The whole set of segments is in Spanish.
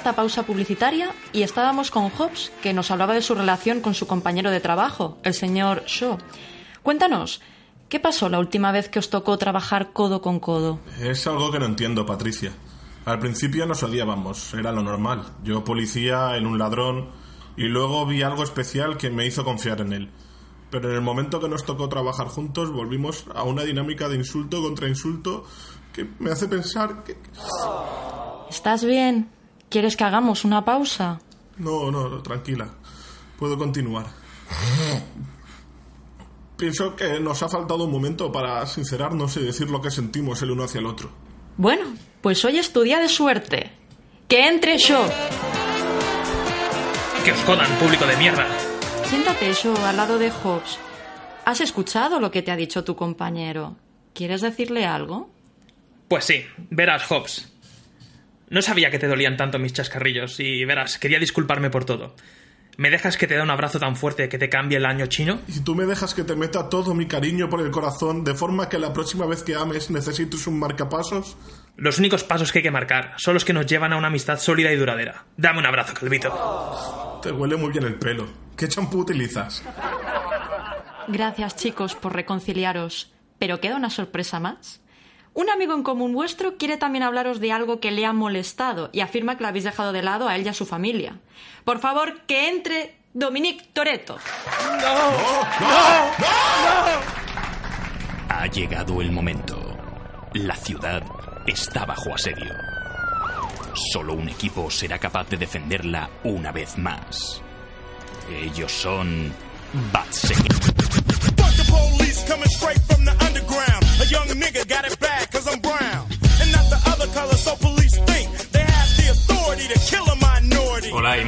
esta pausa publicitaria y estábamos con Hobbs, que nos hablaba de su relación con su compañero de trabajo, el señor Shaw. Cuéntanos, ¿qué pasó la última vez que os tocó trabajar codo con codo? Es algo que no entiendo, Patricia. Al principio nos odiábamos, era lo normal. Yo policía, en un ladrón, y luego vi algo especial que me hizo confiar en él. Pero en el momento que nos tocó trabajar juntos volvimos a una dinámica de insulto contra insulto que me hace pensar que... ¿Estás bien? ¿Quieres que hagamos una pausa? No, no, tranquila. Puedo continuar. Pienso que nos ha faltado un momento para sincerarnos y decir lo que sentimos el uno hacia el otro. Bueno, pues hoy es tu día de suerte. ¡Que entre yo! ¡Que os jodan, público de mierda! Siéntate yo al lado de Hobbs. ¿Has escuchado lo que te ha dicho tu compañero? ¿Quieres decirle algo? Pues sí, verás, Hobbs. No sabía que te dolían tanto mis chascarrillos y verás, quería disculparme por todo. ¿Me dejas que te dé un abrazo tan fuerte que te cambie el año chino? Y tú me dejas que te meta todo mi cariño por el corazón de forma que la próxima vez que ames necesites un marcapasos. Los únicos pasos que hay que marcar son los que nos llevan a una amistad sólida y duradera. Dame un abrazo, Calvito. Te huele muy bien el pelo. ¿Qué champú utilizas? Gracias, chicos, por reconciliaros. Pero queda una sorpresa más. Un amigo en común vuestro quiere también hablaros de algo que le ha molestado y afirma que lo habéis dejado de lado a él y a su familia. Por favor, que entre Dominique Toreto. Ha llegado el momento. La ciudad está bajo asedio. Solo un equipo será capaz de defenderla una vez más. Ellos son Batseñales.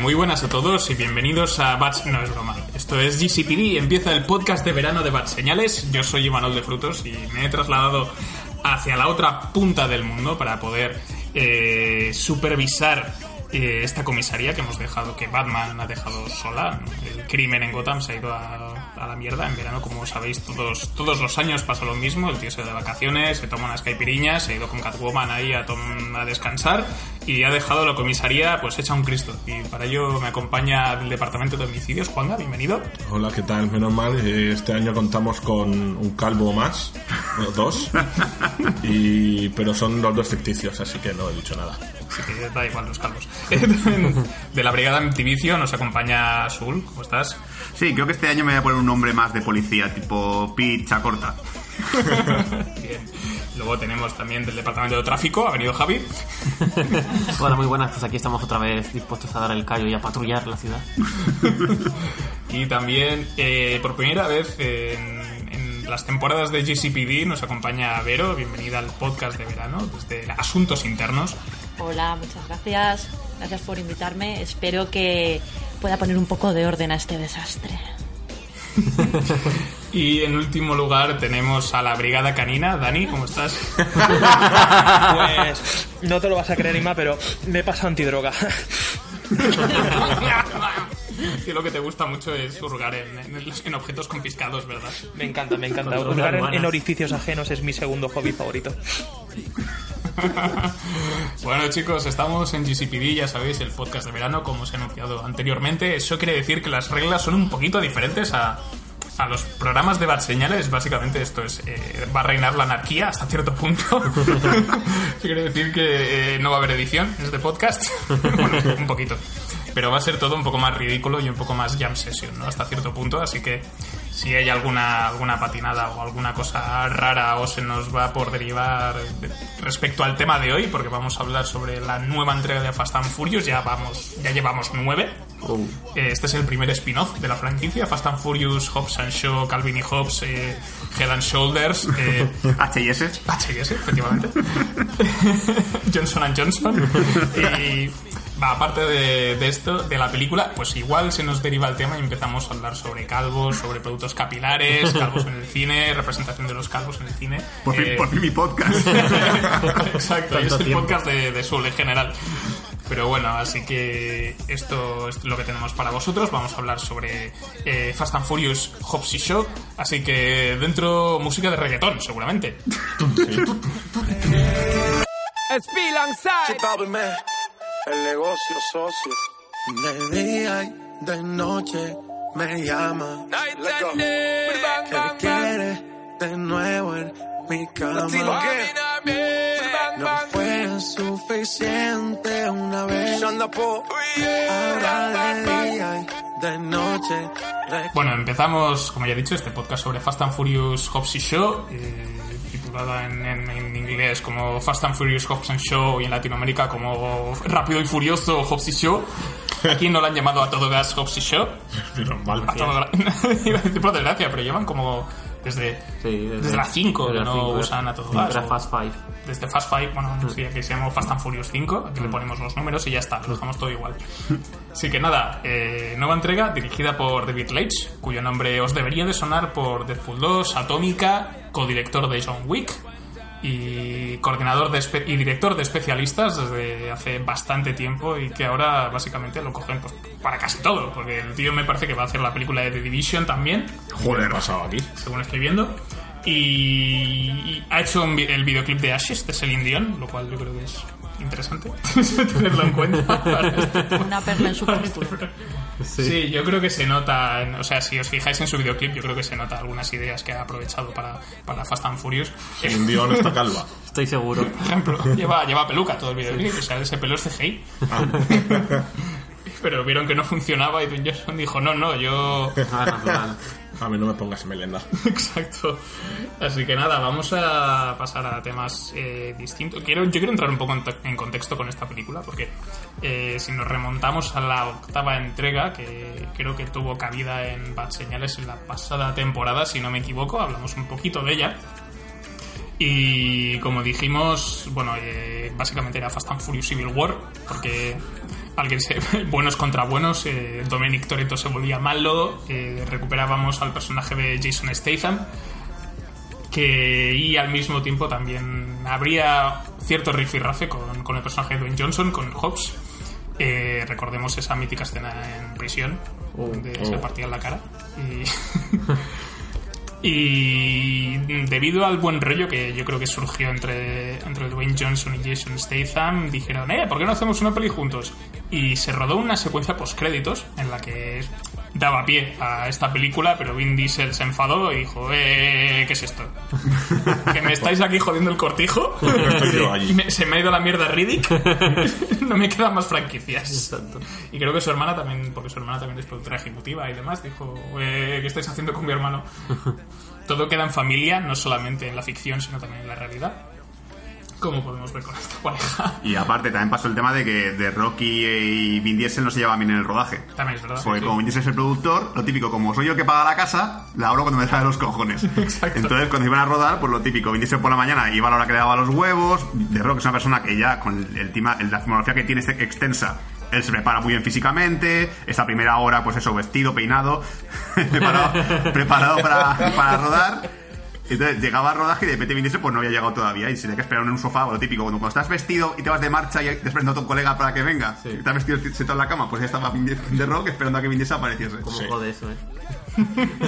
Muy buenas a todos y bienvenidos a Bats... No es broma. Esto es GCPD, empieza el podcast de verano de Bats Señales. Yo soy Imanol de Frutos y me he trasladado hacia la otra punta del mundo para poder eh, supervisar eh, esta comisaría que hemos dejado, que Batman ha dejado sola. El crimen en Gotham se ha ido a, a la mierda. En verano, como sabéis, todos, todos los años pasa lo mismo. El tío se va de vacaciones, se toma unas caipiriñas, se ha ido con Catwoman ahí a, tom- a descansar y ha dejado la comisaría pues hecha un Cristo. Y para ello me acompaña del Departamento de Homicidios. Juanga, bienvenido. Hola, ¿qué tal? Menos mal, eh, este año contamos con un calvo más, dos, y, pero son los dos ficticios, así que no he dicho nada. Así que da igual los calvos. de la Brigada Antivicio nos acompaña Sul. ¿Cómo estás? Sí, creo que este año me voy a poner un nombre más de policía, tipo Picha Corta. Bien. Luego tenemos también del Departamento de Tráfico, ha venido Javi. Hola, muy buenas. Pues aquí estamos otra vez dispuestos a dar el callo y a patrullar la ciudad. Y también, eh, por primera vez en, en las temporadas de GCPD, nos acompaña Vero. Bienvenida al podcast de verano, desde Asuntos Internos. Hola, muchas gracias. Gracias por invitarme. Espero que pueda poner un poco de orden a este desastre. Y en último lugar tenemos a la Brigada Canina. Dani, ¿cómo estás? Pues no te lo vas a creer, Ima, pero me he pasado antidroga. que lo que te gusta mucho es hurgar en, en- en objetos confiscados, ¿verdad? Me encanta, me encanta. Hurgar en, en orificios ajenos es mi segundo hobby favorito. Bueno chicos, estamos en GCPD, ya sabéis, el podcast de verano, como os he anunciado anteriormente. Eso quiere decir que las reglas son un poquito diferentes a, a los programas de Bad Señales. Básicamente esto es, eh, va a reinar la anarquía hasta cierto punto. quiere decir que eh, no va a haber edición en este podcast. bueno, un poquito. Pero va a ser todo un poco más ridículo y un poco más jam session, ¿no? Hasta cierto punto, así que si hay alguna, alguna patinada o alguna cosa rara o se nos va por derivar de- respecto al tema de hoy, porque vamos a hablar sobre la nueva entrega de Fast and Furious, ya vamos, ya llevamos nueve. Eh, Este es el primer spin-off de la franquicia, Fast and Furious, Hobbs and Shaw, Calvin y Hobbs, eh, Head and Shoulders, eh, H&S. H&S, efectivamente. Johnson and Johnson. Y aparte de, de esto, de la película, pues igual se nos deriva el tema y empezamos a hablar sobre calvos, sobre productos capilares, calvos en el cine, representación de los calvos en el cine. Por fin, Eh, por fin mi podcast. Exacto, y es el tiempo. podcast de, de Soul en general. Pero bueno, así que esto es lo que tenemos para vosotros. Vamos a hablar sobre eh, Fast and Furious, Hobbs y Shaw. Así que dentro música de reggaetón, seguramente. el negocio socio. De día y de noche me llama. Let's go. Que quiere de nuevo en mi cama. No fue suficiente una vez. Ahora de día y de noche. Bueno, empezamos, como ya he dicho, este podcast sobre Fast and Furious Hobbs y Show, eh, en, en- en inglés como Fast and Furious Hobbs and Show y en Latinoamérica como Rápido y Furioso Hobbs y Show. Aquí no lo han llamado a todo gas Hobbs y Show. Pero mal. A todo gra- Iba a decir por desgracia, pero llevan como desde, Sí, desde, las 5 que desde no cinco, usan a todo era- gas. Era o- Fast Five. desde Fast Five, bueno, no sé, que se llama Fast and Furious 5, aquí le ponemos los números y ya está, lo dejamos todo igual. Así que nada, eh, nueva entrega dirigida por David Leitch, cuyo nombre os debería de sonar por Deadpool 2, Atómica, codirector de John Wick y coordinador de espe- y director de especialistas desde hace bastante tiempo y que ahora básicamente lo cogen pues, para casi todo, porque el tío me parece que va a hacer la película de The Division también Joder, pasado aquí. Según estoy viendo. Y, y ha hecho un vi- el videoclip de Ashes de Celine Dion, lo cual yo creo que es interesante tenerlo en cuenta. para este Una perla en su currículum. Sí. yo creo que se nota, o sea, si os fijáis en su videoclip, yo creo que se nota algunas ideas que ha aprovechado para, para Fast and Furious. En Dion está calva. Estoy seguro. Por ejemplo, lleva, lleva peluca todo el videoclip, o sea, ese pelo es CGI. Pero vieron que no funcionaba y Dwayne Johnson dijo, no, no, yo... Ah. A mí no me pongas melena. Exacto. Así que nada, vamos a pasar a temas eh, distintos. Quiero, yo quiero entrar un poco en, to- en contexto con esta película, porque eh, si nos remontamos a la octava entrega, que creo que tuvo cabida en Bad Señales en la pasada temporada, si no me equivoco, hablamos un poquito de ella. Y como dijimos, bueno, eh, básicamente era Fast and Furious Civil War, porque alguien se, buenos contra buenos, eh, Dominic Toretto se volvía malo, eh, recuperábamos al personaje de Jason Statham, que y al mismo tiempo también habría cierto rifirrafe con, con el personaje de Dwayne Johnson, con Hobbs. Eh, recordemos esa mítica escena en prisión, donde se partían la cara. Y, y debido al buen rollo que yo creo que surgió entre, entre Dwayne Johnson y Jason Statham, dijeron, eh, ¿por qué no hacemos una peli juntos? Y se rodó una secuencia post-créditos en la que daba pie a esta película, pero Vin Diesel se enfadó y dijo, eh, ¿qué es esto? ¿Que me estáis aquí jodiendo el cortijo? Me- se me ha ido la mierda Riddick. no me quedan más franquicias. Exacto. Y creo que su hermana también, porque su hermana también es productora ejecutiva y demás, dijo, eh, ¿qué estáis haciendo con mi hermano? Todo queda en familia, no solamente en la ficción, sino también en la realidad. Como podemos ver con esta pareja. Y aparte también pasó el tema de que de Rocky y Vin Diesel no se llevaban bien en el rodaje. También es verdad. Porque sí. como Vin Diesel es el productor, lo típico, como soy yo el que paga la casa, la abro cuando me sale los cojones. Exacto. Entonces, cuando iban a rodar, pues lo típico, Vin Diesel por la mañana iba a la hora que le daba los huevos. De Rock es una persona que ya, con el, el tema, la filmografía que tiene extensa, él se prepara muy bien físicamente. Esta primera hora, pues eso, vestido, peinado, preparado, preparado para, para rodar. Entonces llegaba al rodaje y de repente Vin Diesel pues no había llegado todavía y se tenía que esperar en un sofá, o lo típico, cuando, cuando estás vestido y te vas de marcha y te esperando a tu colega para que venga, y estás vestido sentado en la cama, pues ya estaba de Rock esperando a que Vin Diesel apareciese. ¿Cómo Sí. jode eso, eh?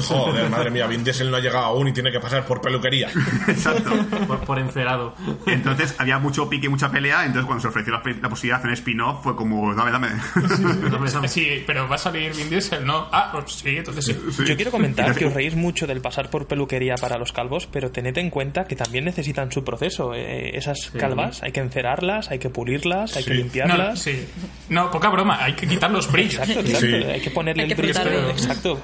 Joder, madre mía, Vin Diesel no ha llegado aún y tiene que pasar por peluquería. Exacto. Por, por encerado. Entonces había mucho pique y mucha pelea, entonces cuando se ofreció la, la posibilidad de hacer spin-off fue como, dame, dame. Dame, dame. Sí, pero va a salir Vin Diesel, ¿no? Ah, pues sí, entonces sí. Yo quiero comentar que os reís mucho del pasar por peluquería para los calvos, pero tened en cuenta que también necesitan su proceso. Eh, esas calvas hay que encerarlas, hay que pulirlas, hay que. No, limpiarlas. sí. No, poca broma, hay que quitar los brillos. Exacto, exacto. Sí. Hay que ponerle Hay que el brillo. Exacto.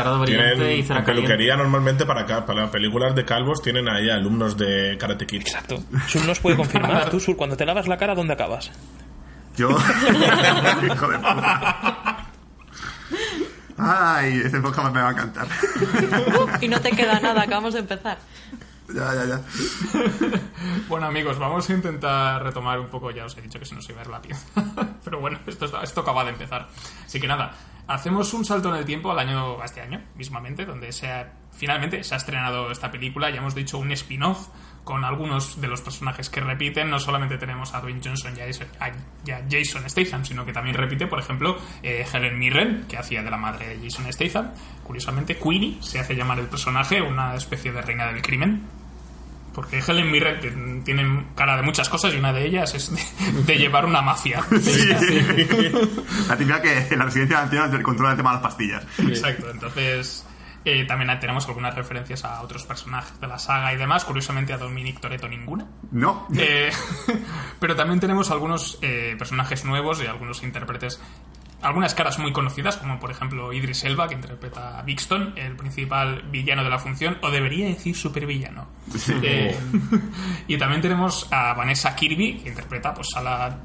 Aclarado brillante y en peluquería normalmente para, para películas de calvos tienen ahí alumnos de Karate Kid. Exacto. Sul nos puede confirmar. Tú, Sul, cuando te lavas la cara, ¿dónde acabas? Yo. Hijo de puta. Ay, este podcast me va a encantar. Y no te queda nada, acabamos de empezar. ya, ya, ya. Bueno, amigos, vamos a intentar retomar un poco. Ya os he dicho que se nos iba a ir la pieza. Pero bueno, esto, está- esto acaba de empezar. Así que nada, hacemos un salto en el tiempo al año, a este año, mismamente, donde se ha- finalmente se ha estrenado esta película. Ya hemos dicho un spin-off con algunos de los personajes que repiten. No solamente tenemos a Dwayne Johnson y a Jason, Statham, sino que también repite, por ejemplo, eh, Helen Mirren, que hacía de la madre de Jason Statham. Curiosamente, Queenie se hace llamar el personaje una especie de reina del crimen Porque Helen Mirren t- tiene cara de muchas cosas y una de ellas es de, de llevar una mafia. Sí, La típica que en la residencia de ancianos controla el tema de las pastillas. Exacto, entonces eh, también tenemos algunas referencias a otros personajes de la saga y demás. Curiosamente a Dominic Toretto ninguna. No. Eh, pero también tenemos algunos eh, personajes nuevos y algunos intérpretes. Algunas caras muy conocidas, como por ejemplo Idris Elba, que interpreta a Bixton, el principal villano de la función, o debería decir supervillano. Eh, y también tenemos a Vanessa Kirby, que interpreta pues, a, la,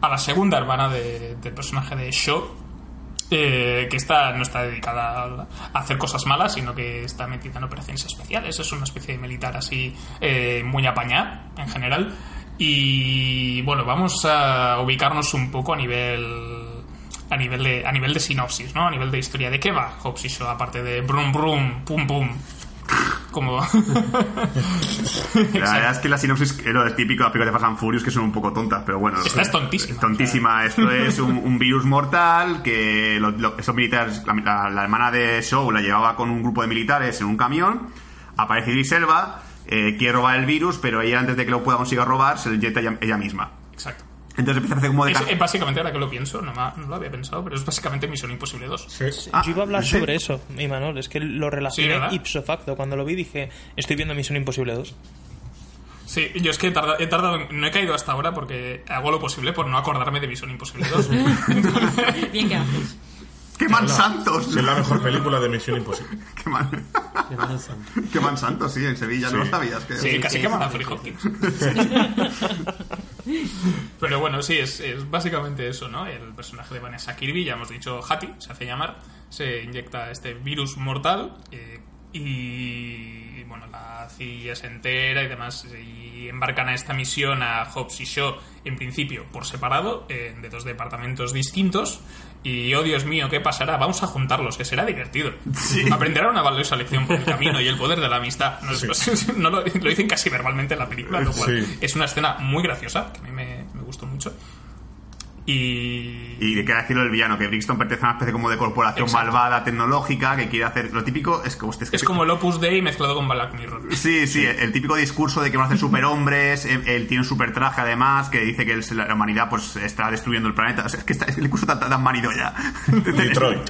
a la segunda hermana de- del personaje de Shaw, eh, que esta no está dedicada a a hacer cosas malas, sino que está metida en operaciones especiales. Es una especie de militar así eh, muy apañada en general. Y bueno, vamos a ubicarnos un poco a nivel a nivel de a nivel de sinopsis, ¿no? A nivel de historia. ¿De qué va Hobbs y Shaw? Aparte de brum brum, pum pum. Como La verdad es que la sinopsis es lo típico de las películas de Fast and Furious que son un poco tontas, pero bueno. Esta es tontísima. Es tontísima. Esto es un, un virus mortal que lo- lo- esos militares, la, la- la hermana de Show la llevaba con un grupo de militares en un camión. Aparece Idris Elba, eh, quiere robar el virus, pero ella antes de que lo pueda conseguir robar se lo inyecta ella, ella misma. Exacto. Entonces empieza a hacer como de... Es, ca- básicamente, ahora que lo pienso, no, ma- no lo había pensado, pero es básicamente Misión Imposible 2. Ah, Yo iba a hablar ¿sí? sobre eso, Imanol. Es que lo Sí, relacioné ipso facto. Cuando lo vi dije, estoy viendo Misión Imposible 2. Sí, yo es que he tardado, he tardado no he caído hasta ahora porque hago lo posible por no acordarme de Misión Imposible 2. Bien que haces. ¡Queman santos! Es la mejor película de Misión Imposible. Queman, Queman santo. queman santos, sí, en Sevilla. ¿No lo Sí. sabías? Que... Sí, casi sí, que sí, a sí, sí, Hopkins. Pero bueno, sí, es, es básicamente eso, ¿no? El personaje de Vanessa Kirby, ya hemos dicho Hattie, se hace llamar, se inyecta este virus mortal eh, y, bueno, la CIA se entera y demás y embarcan a esta misión a Hobbs y Shaw, en principio por separado, eh, de dos departamentos distintos. Y, oh Dios mío, ¿qué pasará? Vamos a juntarlos, que será divertido. Aprenderán una valiosa lección por el camino y el poder de la amistad. No, es- no lo, lo dicen casi verbalmente en la película, lo cual Sí. es una escena muy graciosa, que a mí me, me gustó mucho. Y... Y de qué decirlo el villano, que Brixton pertenece a una especie como de corporación Exacto. malvada hoctecnológica que quiere hacer. Lo típico es que. hostia, que- Es como el Opus Dei mezclado con Black Mirror. Sí, sí, el típico discurso de que van a hacer superhombres, él, él tiene un super traje además, que dice que él- la humanidad pues está destruyendo el planeta. O sea, es que está, es el discurso tan, tan manido ya. Detroit.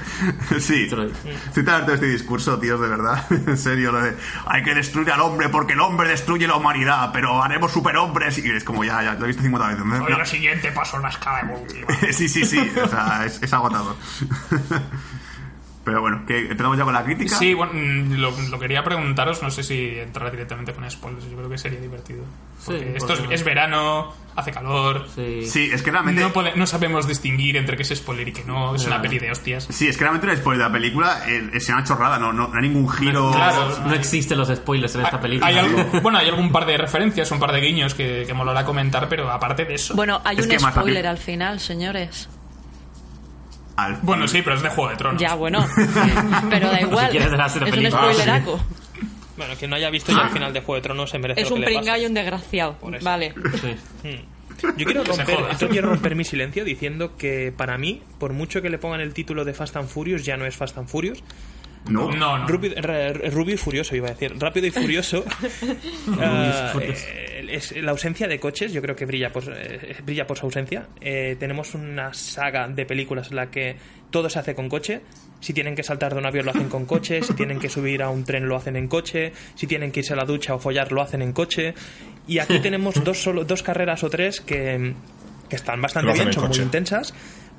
Sí. Detroit. Estoy tan harto de este discurso, tíos, de verdad. En serio, lo de hay que destruir al hombre porque el hombre destruye la humanidad, pero haremos superhombres. Y es como ya, ya, lo he visto 50 veces. Hoy lo siguiente paso en la escala evolutiva. sí, sí, sí, o sea, es, es agotador. Pero bueno, que empezamos ya con la crítica. Sí, bueno, mm, lo, lo quería preguntaros, no sé si entrar directamente con spoilers, yo creo que sería divertido. Porque Sí, esto es, porque- es verano, hace calor, Sí. Sí, es que realmente. no, sabemos distinguir entre qué es spoiler y qué no, es una peli de hostias. Sí, es que realmente el spoiler de la película eh, es una chorrada, no, no, no hay ningún giro. Claro. No existen los spoilers en esta película. Hay algo- bueno, hay algún par de referencias, un par de guiños que, que molará comentar, pero aparte de eso. Bueno, hay Es un spoiler al final, señores. Al- Bueno, sí, pero es de Juego de Tronos. Ya, bueno. Pero da igual. quieres dejarse de es un spoileraco. Bueno, quien no haya visto ya el final de Juego de Tronos se merece Es lo un que le pasa. pringao y un desgraciado. Vale. Sí. Yo quiero romper, yo quiero romper mi silencio diciendo que para mí, por mucho que le pongan el título de Fast and Furious, ya no es Fast and Furious. No, No, no. Rubio, re- Rubio y Furioso, iba a decir. Rápido y Furioso. Furioso. eh, es la ausencia de coches, yo creo que brilla por, eh, brilla por su ausencia. Eh, tenemos una saga de películas en la que todo se hace con coche. Si tienen que saltar de un avión lo hacen con coche, si tienen que subir a un tren lo hacen en coche, si tienen que irse a la ducha o follar lo hacen en coche. Y aquí tenemos dos, solo, dos carreras o tres que, que están bastante bien, en son muy intensas,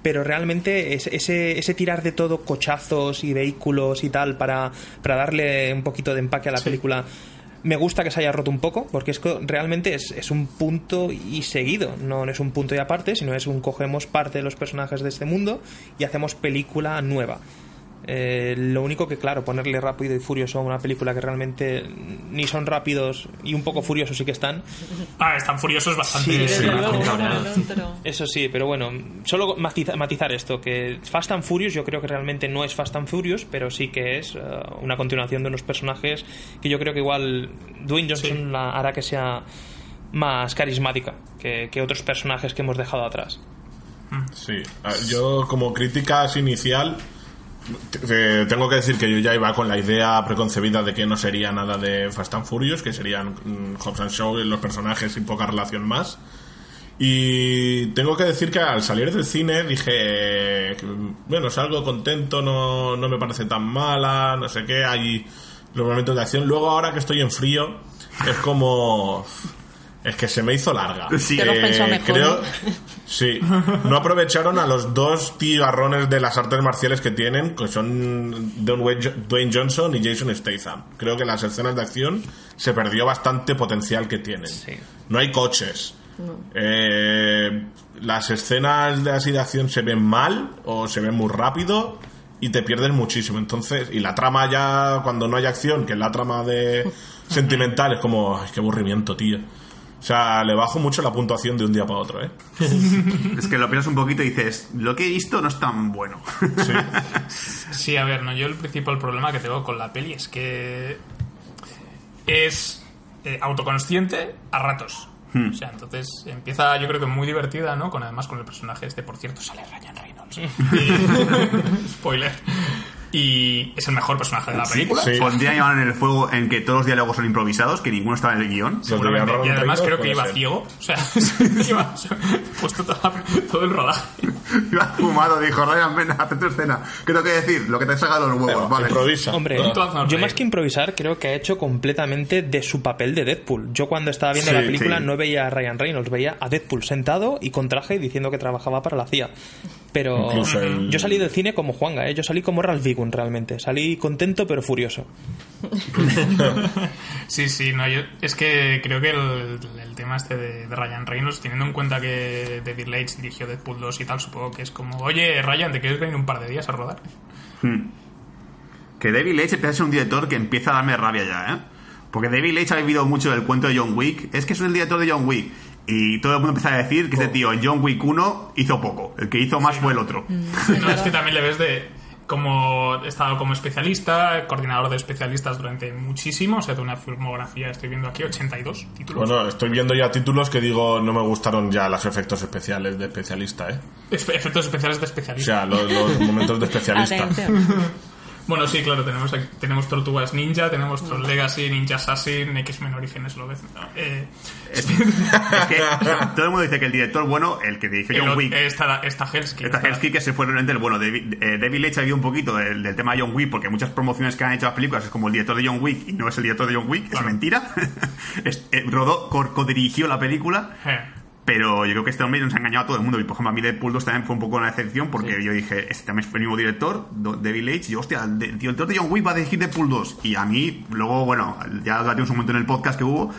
pero realmente es- ese, ese tirar de todo, cochazos y vehículos y tal, para, para darle un poquito de empaque a la película, me gusta que se haya roto un poco, porque es que realmente es, es un punto y seguido, no es un punto y aparte, sino es un cogemos parte de los personajes de este mundo y hacemos película nueva. Eh, lo único que, claro, ponerle rápido y furioso a una película que realmente ni son rápidos y un poco furiosos sí que están, Ah, están furiosos bastante. Sí, sí, Eso sí, pero bueno, solo matiza- matizar esto, que Fast and Furious yo creo que realmente no es Fast and Furious, pero sí que es eh, una continuación de unos personajes que yo creo que igual Dwayne Johnson la hará que sea más carismática que, que otros personajes que hemos dejado atrás. Sí, Ah, yo como crítica así inicial, te- tengo que decir que yo ya iba con la idea preconcebida de que no sería nada de Fast and Furious, que serían mm, Hobbs and Shaw los personajes y poca relación más. Y tengo que decir que al salir del cine dije, eh, bueno, salgo contento, no, no me parece tan mala, no sé qué, hay los momentos de acción. Luego ahora que estoy en frío, es como... Es que se me hizo larga. Sí. Eh, mejor, creo. Sí, no aprovecharon a los dos tigarrones de las artes marciales que tienen, que son Dwayne Dwayne Johnson y Jason Statham. Creo que las escenas de acción se perdió bastante potencial que tienen. No hay coches. Eh, las escenas de así de acción se ven mal o se ven muy rápido y te pierdes muchísimo. Entonces, y la trama ya cuando no hay acción, que es la trama de sentimental, es como, ay, qué aburrimiento, tío. O sea, le bajo mucho la puntuación de un día para otro, ¿eh? Es que lo piensas un poquito y dices, lo que he visto no es tan bueno. Sí. Sí, a ver, no, yo el principal problema que tengo con la peli es que es eh, autoconsciente a ratos. Hmm. O sea, entonces empieza, yo creo que muy divertida, ¿no? Con además con el personaje este, por cierto, sale Ryan Reynolds. Y- Spoiler. Y es el mejor personaje de la película. sí. Pondría Iván en el fuego en que todos los diálogos son improvisados, que ninguno estaba en el guion. Seguramente. Y además creo que iba ser. ciego. O sea, iba puesto todo el rodaje. Iba fumado, dijo Ryan, ven, haz tu escena. Creo que decir, lo que te saca de los huevos, vale. Improvisa. Hombre, yo más que improvisar, creo que ha hecho completamente de su papel de Deadpool. Yo cuando estaba viendo Sí, la película sí. no veía a Ryan Reynolds, veía a Deadpool sentado y con traje diciendo que trabajaba para la CIA. Pero el- yo salí del cine como Juanga, ¿eh? yo salí como Ralph Realmente. Salí contento pero furioso. Sí, sí, no, yo, es que creo que el, el tema este de, de Ryan Reynolds, teniendo en cuenta que David Leitch dirigió Deadpool 2 y tal, supongo que es como, oye, Ryan, ¿te quieres venir un par de días a rodar? Que David Leitch empieza a ser un director que empieza a darme rabia ya, ¿eh? Porque David Leitch ha vivido mucho del cuento de John Wick. Es que es el director de John Wick. Y todo el mundo empieza a decir que este tío en John Wick 1 hizo poco. El que hizo más fue el otro. No, es que también le ves de como he estado como especialista, coordinador de especialistas durante muchísimo, o sea, de una filmografía, estoy viendo aquí 82 títulos. Bueno, estoy viendo ya títulos que digo, no me gustaron ya los efectos especiales de especialista, ¿eh? Efectos especiales de O especialista. sea, los, los momentos de especialista. Bueno, sí, claro, tenemos, aquí- tenemos Tortugas Ninja, tenemos Tron Legacy, Ninja Assassin, X-Men Orígenes, lo ves. no, eh, Es que todo el mundo dice que el director bueno, el que dirigió John Wick, Está, está Helsky. Esta está- Hellsky que se fue realmente el bueno. David, eh, David Leitch ha habido un poquito del, del tema de John Wick, porque muchas promociones que han hecho las películas es como el director de John Wick y no es el director de John Wick, Claro. es mentira. Es- eh, rodó, co- codirigió la película, Eh. Pero yo creo que este hombre nos ha engañado a todo el mundo. Y por ejemplo, a mí Deadpool 2 también fue un poco una excepción, porque yo dije, este también fue el mismo director, David Leitch, y yo, hostia, el director de John Wick va a dirigir Deadpool 2. Y a mí, luego, bueno, ya lo tuvimos un momento en el podcast que hubo,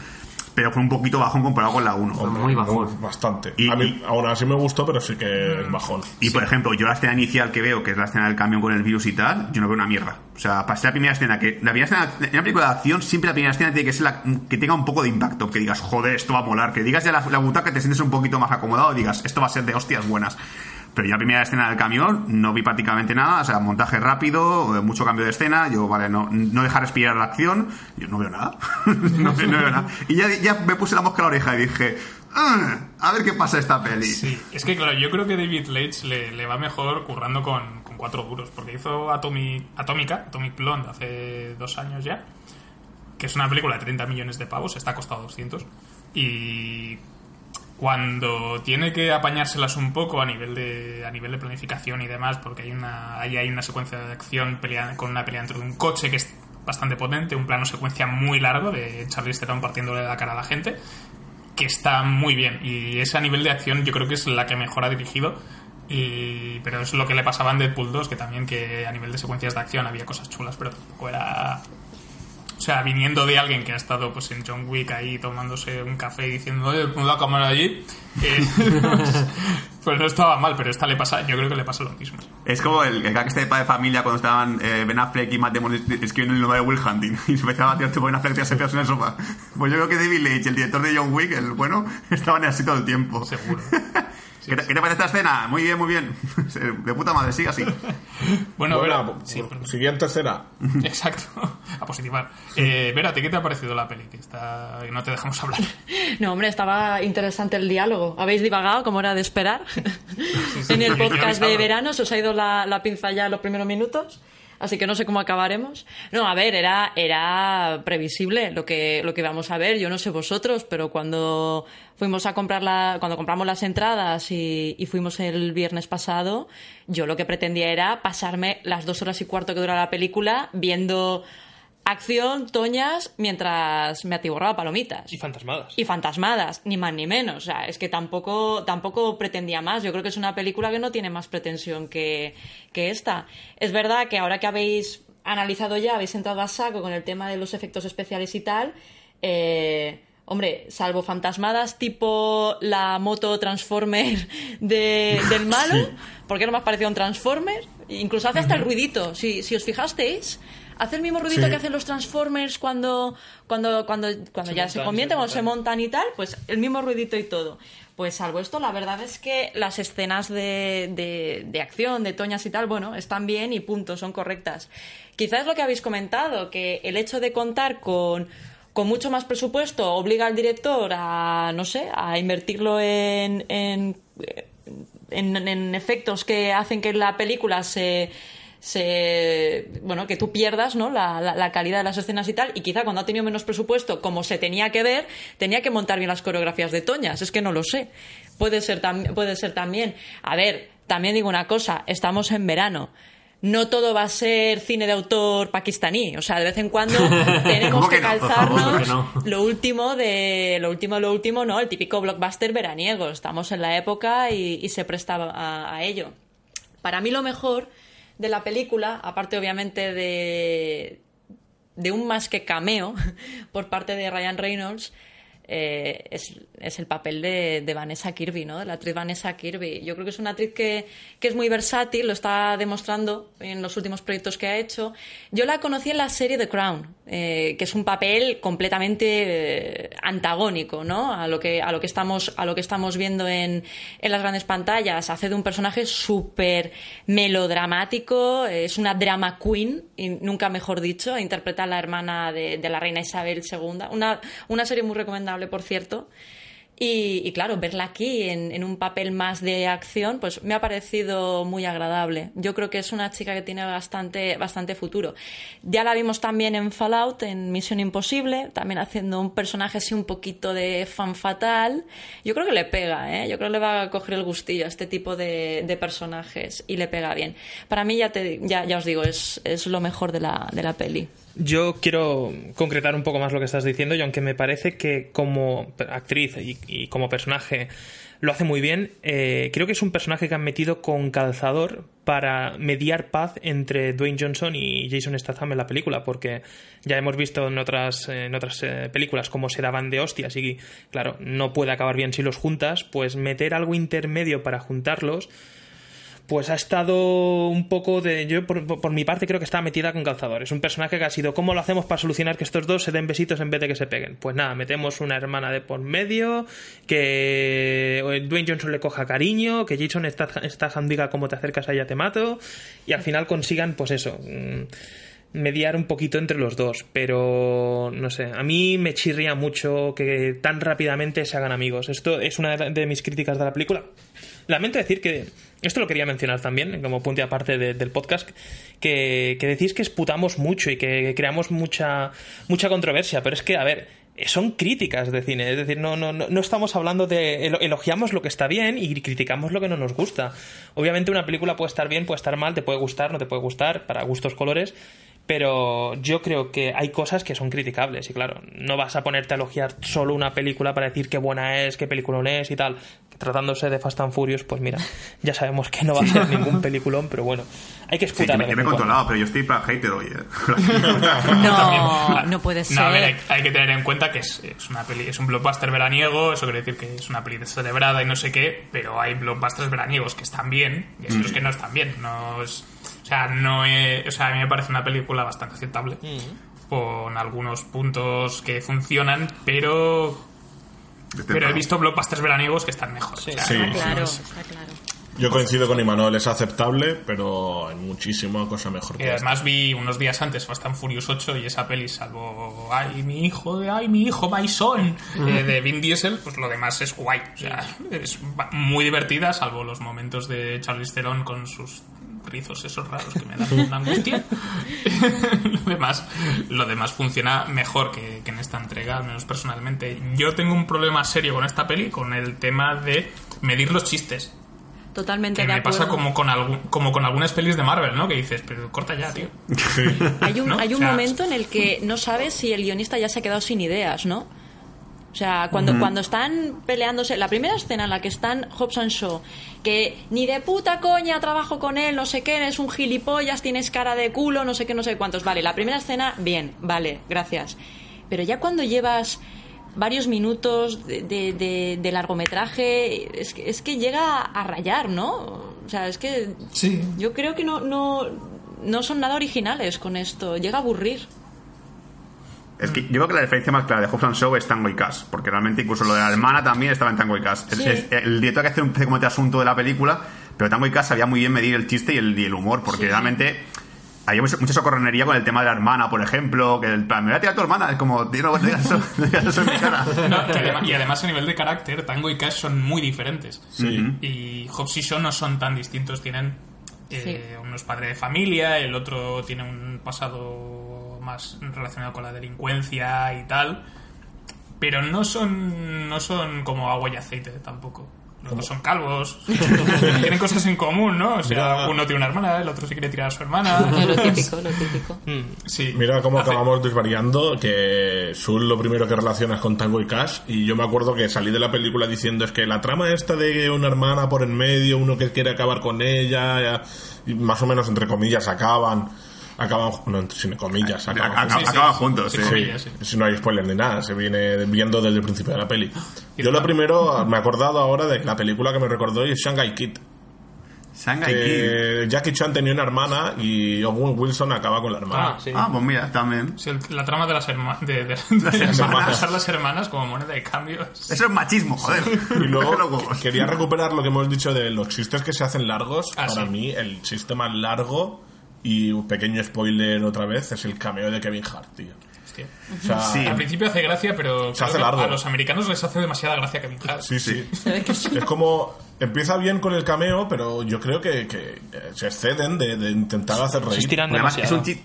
pero fue un poquito bajón comparado con la 1. Hombre, muy bajón. Bastante. Y- a mí, y- aún así me gustó, pero sí que es bajón. Y por ejemplo, yo la escena inicial que veo, que es la escena del camión con el virus y tal, yo no veo una mierda. O sea, para ser la primera escena, que la primera escena, en una película de acción, siempre la primera escena tiene que ser la que tenga un poco de impacto, que digas, joder, esto va a molar, que digas ya la, la butaca, te sientes un poquito más acomodado y digas, esto va a ser de hostias buenas. Pero yo la primera escena del camión no vi prácticamente nada, o sea, montaje rápido, eh, mucho cambio de escena, yo, vale, no, no dejar respirar la acción, yo no veo nada, no, veo- nada. Y ya, ya me puse la mosca a la oreja y dije, "Ah, a ver qué pasa esta peli. Sí, es que claro, yo creo que David Leitch le, le va mejor currando con, con cuatro duros, porque hizo Atomic, Atómica, Atomic Blonde, hace dos años ya, que es una película de 30 millones de pavos, está costado 200, y cuando tiene que apañárselas un poco a nivel de a nivel de planificación y demás, porque hay una ahí hay una secuencia de acción pelea, con una pelea dentro de un coche que es bastante potente, un plano secuencia muy largo de Charlize Theron partiéndole la cara a la gente, que está muy bien. Y ese nivel de acción yo creo que es la que mejor ha dirigido y, pero es lo que le pasaba en Deadpool 2 que también que a nivel de secuencias de acción había cosas chulas pero tampoco era sea viniendo de alguien que ha estado pues en John Wick ahí tomándose un café y diciendo oye pon la cámara allí eh, pues, pues no estaba mal pero esta le pasa yo creo que le pasa lo mismo Es como el, el gag este de padre de familia cuando estaban eh, Ben Affleck y Matt Damon es- escribiendo el nombre de Will Hunting y se empezaba a tirar tipo Ben Affleck pedos en el sofá. Pues yo creo que David Leitch, el director de John Wick, el bueno, estaban así todo el tiempo. seguro ¿Qué, te, qué te parece esta escena? Muy bien, muy bien. De puta madre, sigue así. Bueno, Bueno, Vera, sí, siguiente escena. exacto, a positivar. Eh, Vera, ¿a ti ¿qué te ha parecido la peli? Que está... no te dejamos hablar. No, hombre, estaba interesante el diálogo. Habéis divagado, como era de esperar. en el sí, podcast de avisado. verano se os ha ido la, la pinza ya en los primeros minutos. Así que no sé cómo acabaremos. No, a ver, era, era previsible lo que, lo que íbamos a ver. Yo no sé vosotros, pero cuando fuimos a comprar la, cuando compramos las entradas y, y fuimos el viernes pasado, yo lo que pretendía era pasarme las dos horas y cuarto que dura la película viendo acción, toñas, mientras me atiborraba palomitas. Y fantasmadas. Y fantasmadas, ni más ni menos. O sea, es que tampoco, tampoco pretendía más. Yo creo que es una película que no tiene más pretensión que, que esta. Es verdad que ahora que habéis analizado ya, habéis entrado a saco con el tema de los efectos especiales y tal, eh, hombre, salvo fantasmadas tipo la moto Transformer de- del malo, porque no me ha parecido un Transformer, incluso hace hasta el ruidito, si, si os fijasteis. Hace el mismo ruidito Sí. que hacen los Transformers cuando, cuando, cuando, cuando ya se convierten, se cuando se montan. montan y tal, pues el mismo ruidito y todo. Pues salvo esto, la verdad es que las escenas de, de, de acción, de toñas y tal, bueno, están bien y punto, son correctas. Quizás lo que habéis comentado, que el hecho de contar con, con mucho más presupuesto obliga al director a, no sé, a invertirlo en, en, en, en efectos que hacen que la película se se bueno que tú pierdas no la, la- la calidad de las escenas y tal y quizá cuando ha tenido menos presupuesto como se tenía que ver tenía que montar bien las coreografías de Toñas es que no lo sé. Puede ser puede ser también. A ver también digo una cosa estamos en verano. No todo va a ser cine de autor pakistaní o sea de vez en cuando tenemos ¿Cómo que no? Favor, calzarnos no. lo último de lo último lo último no el típico blockbuster veraniego. Estamos en la época y, y se presta a, a ello. Para mí lo mejor de la película, aparte obviamente de, de un más que cameo por parte de Ryan Reynolds, eh, es, es el papel de, Vanessa Kirby, ¿no? De la actriz Vanessa Kirby. Yo creo que es una actriz que, que es muy versátil, lo está demostrando en los últimos proyectos que ha hecho. Yo la conocí en la serie The Crown, eh, que es un papel completamente eh, antagónico, ¿no? A lo que, a lo que estamos, a lo que estamos viendo en, en las grandes pantallas. Hace de un personaje súper melodramático, es una drama queen, y nunca mejor dicho, interpreta a la hermana de, de la reina Isabel II. Una, una serie muy recomendable, por cierto. Y, y claro, verla aquí en, en un papel más de acción, pues me ha parecido muy agradable. Yo creo que es una chica que tiene bastante, bastante futuro. Ya la vimos también en Fallout, en Misión Imposible, también haciendo un personaje así un poquito de fan fatal. Yo creo que le pega, ¿eh? Yo creo que le va a coger el gustillo a este tipo de, de personajes y le pega bien. Para mí, ya, te, ya, ya os digo, es, es lo mejor de la, de la peli. Yo quiero concretar un poco más lo que estás diciendo y aunque me parece que como actriz y, como personaje lo hace muy bien, eh, creo que es un personaje que han metido con calzador para mediar paz entre Dwayne Johnson y Jason Statham en la película, porque ya hemos visto en otras, en otras eh, películas cómo se daban de hostias y claro, no puede acabar bien si los juntas, pues meter algo intermedio para juntarlos pues ha estado un poco de. Yo, por, mi parte, creo que está metida con calzador. Es un personaje que ha sido. ¿Cómo lo hacemos para solucionar que estos dos se den besitos en vez de que se peguen? Pues nada, metemos una hermana de por medio, que Dwayne Johnson le coja cariño, que Jason Statham diga cómo te acercas a ella te mato, y al final consigan, pues eso. mm, mediar un poquito entre los dos, pero no sé, a mí me chirría mucho que tan rápidamente se hagan amigos. Esto es una de mis críticas de la película. Lamento decir que, esto lo quería mencionar también, como punto aparte de- del podcast, que, que decís que esputamos mucho y que creamos mucha, mucha controversia, pero es que, a ver, son críticas de cine, es decir, no, no, no, estamos hablando de elo- elogiamos lo que está bien y criticamos lo que no nos gusta. Obviamente una película puede estar bien, puede estar mal, te puede gustar, no te puede gustar, para gustos colores, pero yo creo que hay cosas que son criticables y claro, no vas a ponerte a elogiar solo una película para decir qué buena es, qué peliculón es y tal. Tratándose de Fast and Furious, pues mira, ya sabemos que no va a ser ningún peliculón, pero bueno, hay que Sí, esputar. que me, que he controlado, pero yo estoy para hater hoy. eh. No, no puede ser. No, a ver, hay, hay que tener en cuenta que es, es una peli, es un blockbuster veraniego, eso quiere decir que es una peli celebrada y no sé qué, pero hay blockbusters veraniegos que están bien y hay otros que no están bien. No es, o sea, no es- o sea, a mí me parece una película bastante aceptable con algunos puntos que funcionan, pero Pero he visto blockbusters veraniegos que están mejor. O sea, Sí, Está claro, sí. está claro. Yo coincido con Imanol, es aceptable, pero hay muchísima cosa mejor Y que esta. además vi unos días antes Fast and Furious 8 y esa peli, salvo ay, mi hijo, ay, mi hijo, my son, eh, de Vin Diesel, pues lo demás es guay. O sea, es muy divertida, salvo los momentos de Charlize Theron con sus rizos esos raros que me dan una angustia. lo, demás, lo demás funciona mejor que, que en esta entrega, al menos personalmente. Yo tengo un problema serio con esta peli, con el tema de medir los chistes. Totalmente Que de me acuerdo. pasa como con, algún, como con algunas pelis de Marvel, ¿no? Que dices, pero corta ya, tío. Hay un, ¿no? hay un O sea, momento en el que no sabes si el guionista ya se ha quedado sin ideas, ¿no? O sea, cuando, cuando están peleándose, la primera escena en la que están Hobbs and Shaw, que ni de puta coña trabajo con él, no sé qué, eres un gilipollas, tienes cara de culo, no sé qué, no sé cuántos. Vale, la primera escena, bien, vale, gracias. Pero ya cuando llevas varios minutos de, de- de- de largometraje, es que, es que llega a rayar, ¿no? O sea, es que Sí. yo creo que no, no, no son nada originales con esto, llega a aburrir. Es que yo creo que la diferencia más clara de Hobbs and Shaw es Tango y Cash, porque realmente incluso lo de la hermana también estaba en Tango y Cash. Sí. es- el director que hace un como este asunto de la película, pero Tango y Cash sabía muy bien medir el chiste y el, y el humor, porque Sí. realmente había mucha, socorronería con el tema de la hermana, por ejemplo, que el plan, me voy a tirar a tu hermana, es como, tío, no, digas eso, eso en mi cara. No, que además- y además a nivel de carácter, Tango y Cash son muy diferentes. Sí. Y Hobbs y Shaw no son tan distintos. Tienen eh, uno es padre de familia, el otro tiene un pasado más relacionado con la delincuencia y tal. Pero no son, no son como agua y aceite tampoco. Los dos son calvos. Tienen cosas en común, ¿no? O sea, Mira. uno tiene una hermana, el otro se quiere tirar a su hermana. Lo típico, lo típico. Sí. Mira cómo Hace- acabamos desvariando, que Sul lo primero que relacionas con Tango y Cash, y yo me acuerdo que salí de la película diciendo es que la trama esta de una hermana por en medio, uno que quiere acabar con ella, y más o menos entre comillas acaban, acaban, no, entre- sin comillas, acaban Acaba- juntos. Sí, juntos, comillas. Si no hay spoiler ni nada, se viene viendo desde el principio de la peli. Yo lo primero, me he acordado ahora de que la película que me recordó es Shanghai Kid. Shanghai Kid. Que Jackie Chan tenía una hermana y Owen Wilson acaba con la hermana. Ah, sí. Ah, pues mira, también. Sí, la trama de las, herma- de, de- de hermanas. usar las hermanas como moneda de cambio. Eso es machismo, joder. Y luego quería recuperar lo que hemos dicho de los chistes que se hacen largos. Ah, Para sí. mí, el chiste más largo y un pequeño spoiler otra vez es el cameo de Kevin Hart, tío. Hostia. O sea, Sí. Al principio hace gracia, pero Se hace largo. a los americanos les hace demasiada gracia Kevin Hart. sí, sí. Es como empieza bien con el cameo, pero yo creo que, que, eh, se exceden de, de intentar hacer reír. además es un, chiste,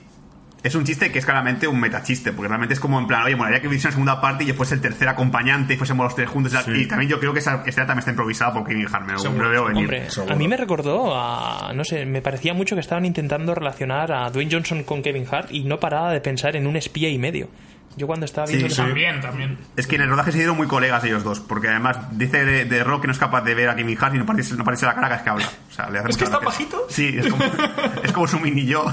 es un chiste que es claramente un metachiste, porque realmente es como en plan, oye, molaría que hubiese una segunda parte y después el tercer acompañante y fuésemos los tres juntos. y tal. Sí. Y también yo creo que esa escena también está improvisada por Kevin Hart, me lo, veo venir. Hombre, a mí me recordó a. No sé, me parecía mucho que estaban intentando relacionar a Dwayne Johnson con Kevin Hart y no paraba de pensar en un espía y medio. Yo cuando estaba Sí, viendo. sí. También, también. Es que en el rodaje se dieron muy colegas ellos dos, porque además dice de, de Rock que no es capaz de ver a Kevin Hart y no parece, no parece la cara que es que habla. O sea, le hace ¿Es que está gracia. bajito? Sí, es como, es como su mini yo,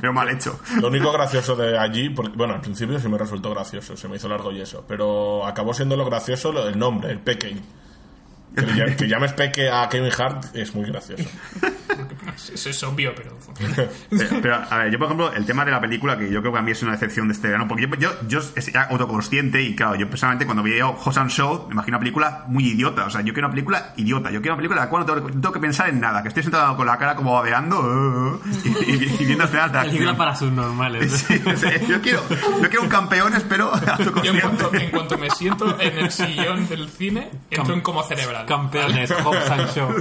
pero mal hecho. Lo único gracioso de allí, porque, bueno, al principio sí me resultó gracioso, se me hizo largo y eso, pero acabó siendo lo gracioso lo del nombre, el Peque. Que, que llames Peque a Kevin Hart es muy gracioso. Es, es obvio, pero. Pero, pero, a ver, yo por ejemplo, el tema de la película, que yo creo que a mí es una decepción de este verano, porque yo, yo, yo era autoconsciente y claro, yo personalmente cuando veía Hobbs and Show me imagino una película muy idiota, o sea, yo quiero una película idiota, yo quiero una película en la cual no tengo, no tengo que pensar en nada, que estoy sentado con la cara como babeando uh, y, y- y viendo escenas de Película para. Sí, o sea, yo, quiero, yo quiero un campeón, espero, Yo en autoconsciente. cuanto, en cuanto me siento en el sillón del cine, entro en como cerebral. Campeones, Hobbs and Show.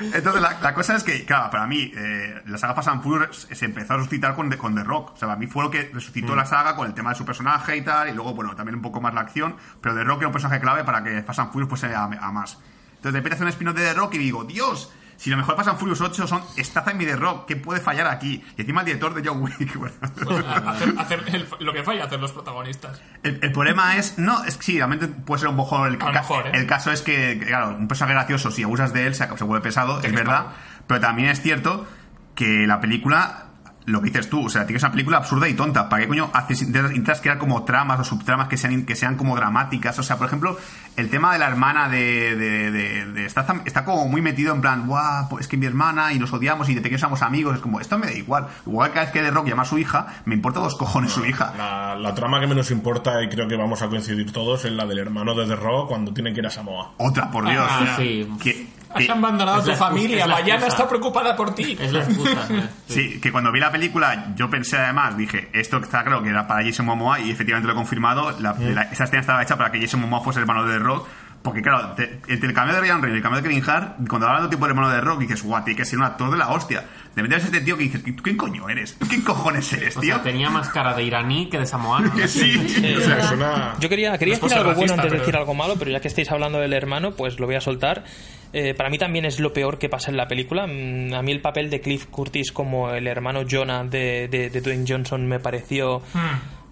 Entonces, la, la cosa es que, claro, para mí, eh, la saga Fast and Furious se empezó a resucitar con, The- con The Rock. O sea, para mí fue lo que resucitó la saga con el tema de su personaje y tal, y luego, bueno, también un poco más la acción, pero The Rock era un personaje clave para que Fast and Furious fuese a, a más. Entonces, de repente hace un spin-off de The Rock y digo, Dios, si lo mejor and Furious 8 son Statham y The Rock, ¿qué puede fallar aquí? Y encima el director de John Wick, bueno. Pues, hacer, hacer el- lo que falla, hacer los protagonistas. El, el problema es, no, es que sí, realmente puede ser un poco el, ca- mejor, ¿eh? el caso es que, claro, un personaje gracioso, si abusas de él, se, se vuelve pesado, es verdad, pero también es cierto que la película lo que dices tú, o sea, tienes una película absurda y tonta. ¿Para qué coño haces, intentas, intentas crear como tramas o subtramas que sean, que sean como dramáticas? O sea, por ejemplo, el tema de la hermana de. de, de- de- está, está como muy metido en plan, guau, pues es que mi hermana y nos odiamos y de pequeños somos amigos. Es como, esto me da igual. Igual cada vez que The Rock llama a su hija, me importa dos cojones su hija. La, la trama que menos importa, y creo que vamos a coincidir todos, es la del hermano de The Rock cuando tiene que ir a Samoa. Otra, por Dios. Ah, sí. Que- Has abandonado a Es tu familia. excusa. está preocupada por ti. Es la excusa. ¿eh? Sí, que cuando vi la película yo pensé además, dije, esto está claro que era para Jason Momoa y efectivamente lo he confirmado, la, la- esa escena estaba hecha para que Jason Momoa fuese el hermano de The Rock, porque claro, te- entre el cambio de Ryan Reynolds y el cambio de Kevin Hart, cuando hablan de tipo de hermano de The Rock, dices, guau, tiene que ser un actor de la hostia. De meterse este tío que dices, ¿tú quién coño eres? ¿Tú quién cojones eres, O tío? sea, tenía más cara de iraní que de samoano. Que sí. O sea, es una... Yo quería, quería No decir algo bueno racista, antes de pero- decir algo malo, pero ya que estáis hablando del hermano, pues lo voy a soltar. Eh, para mí también es lo peor que pasa en la película. Mm, A mí el papel de Cliff Curtis como el hermano Jonah de, de, de Dwayne Johnson me pareció...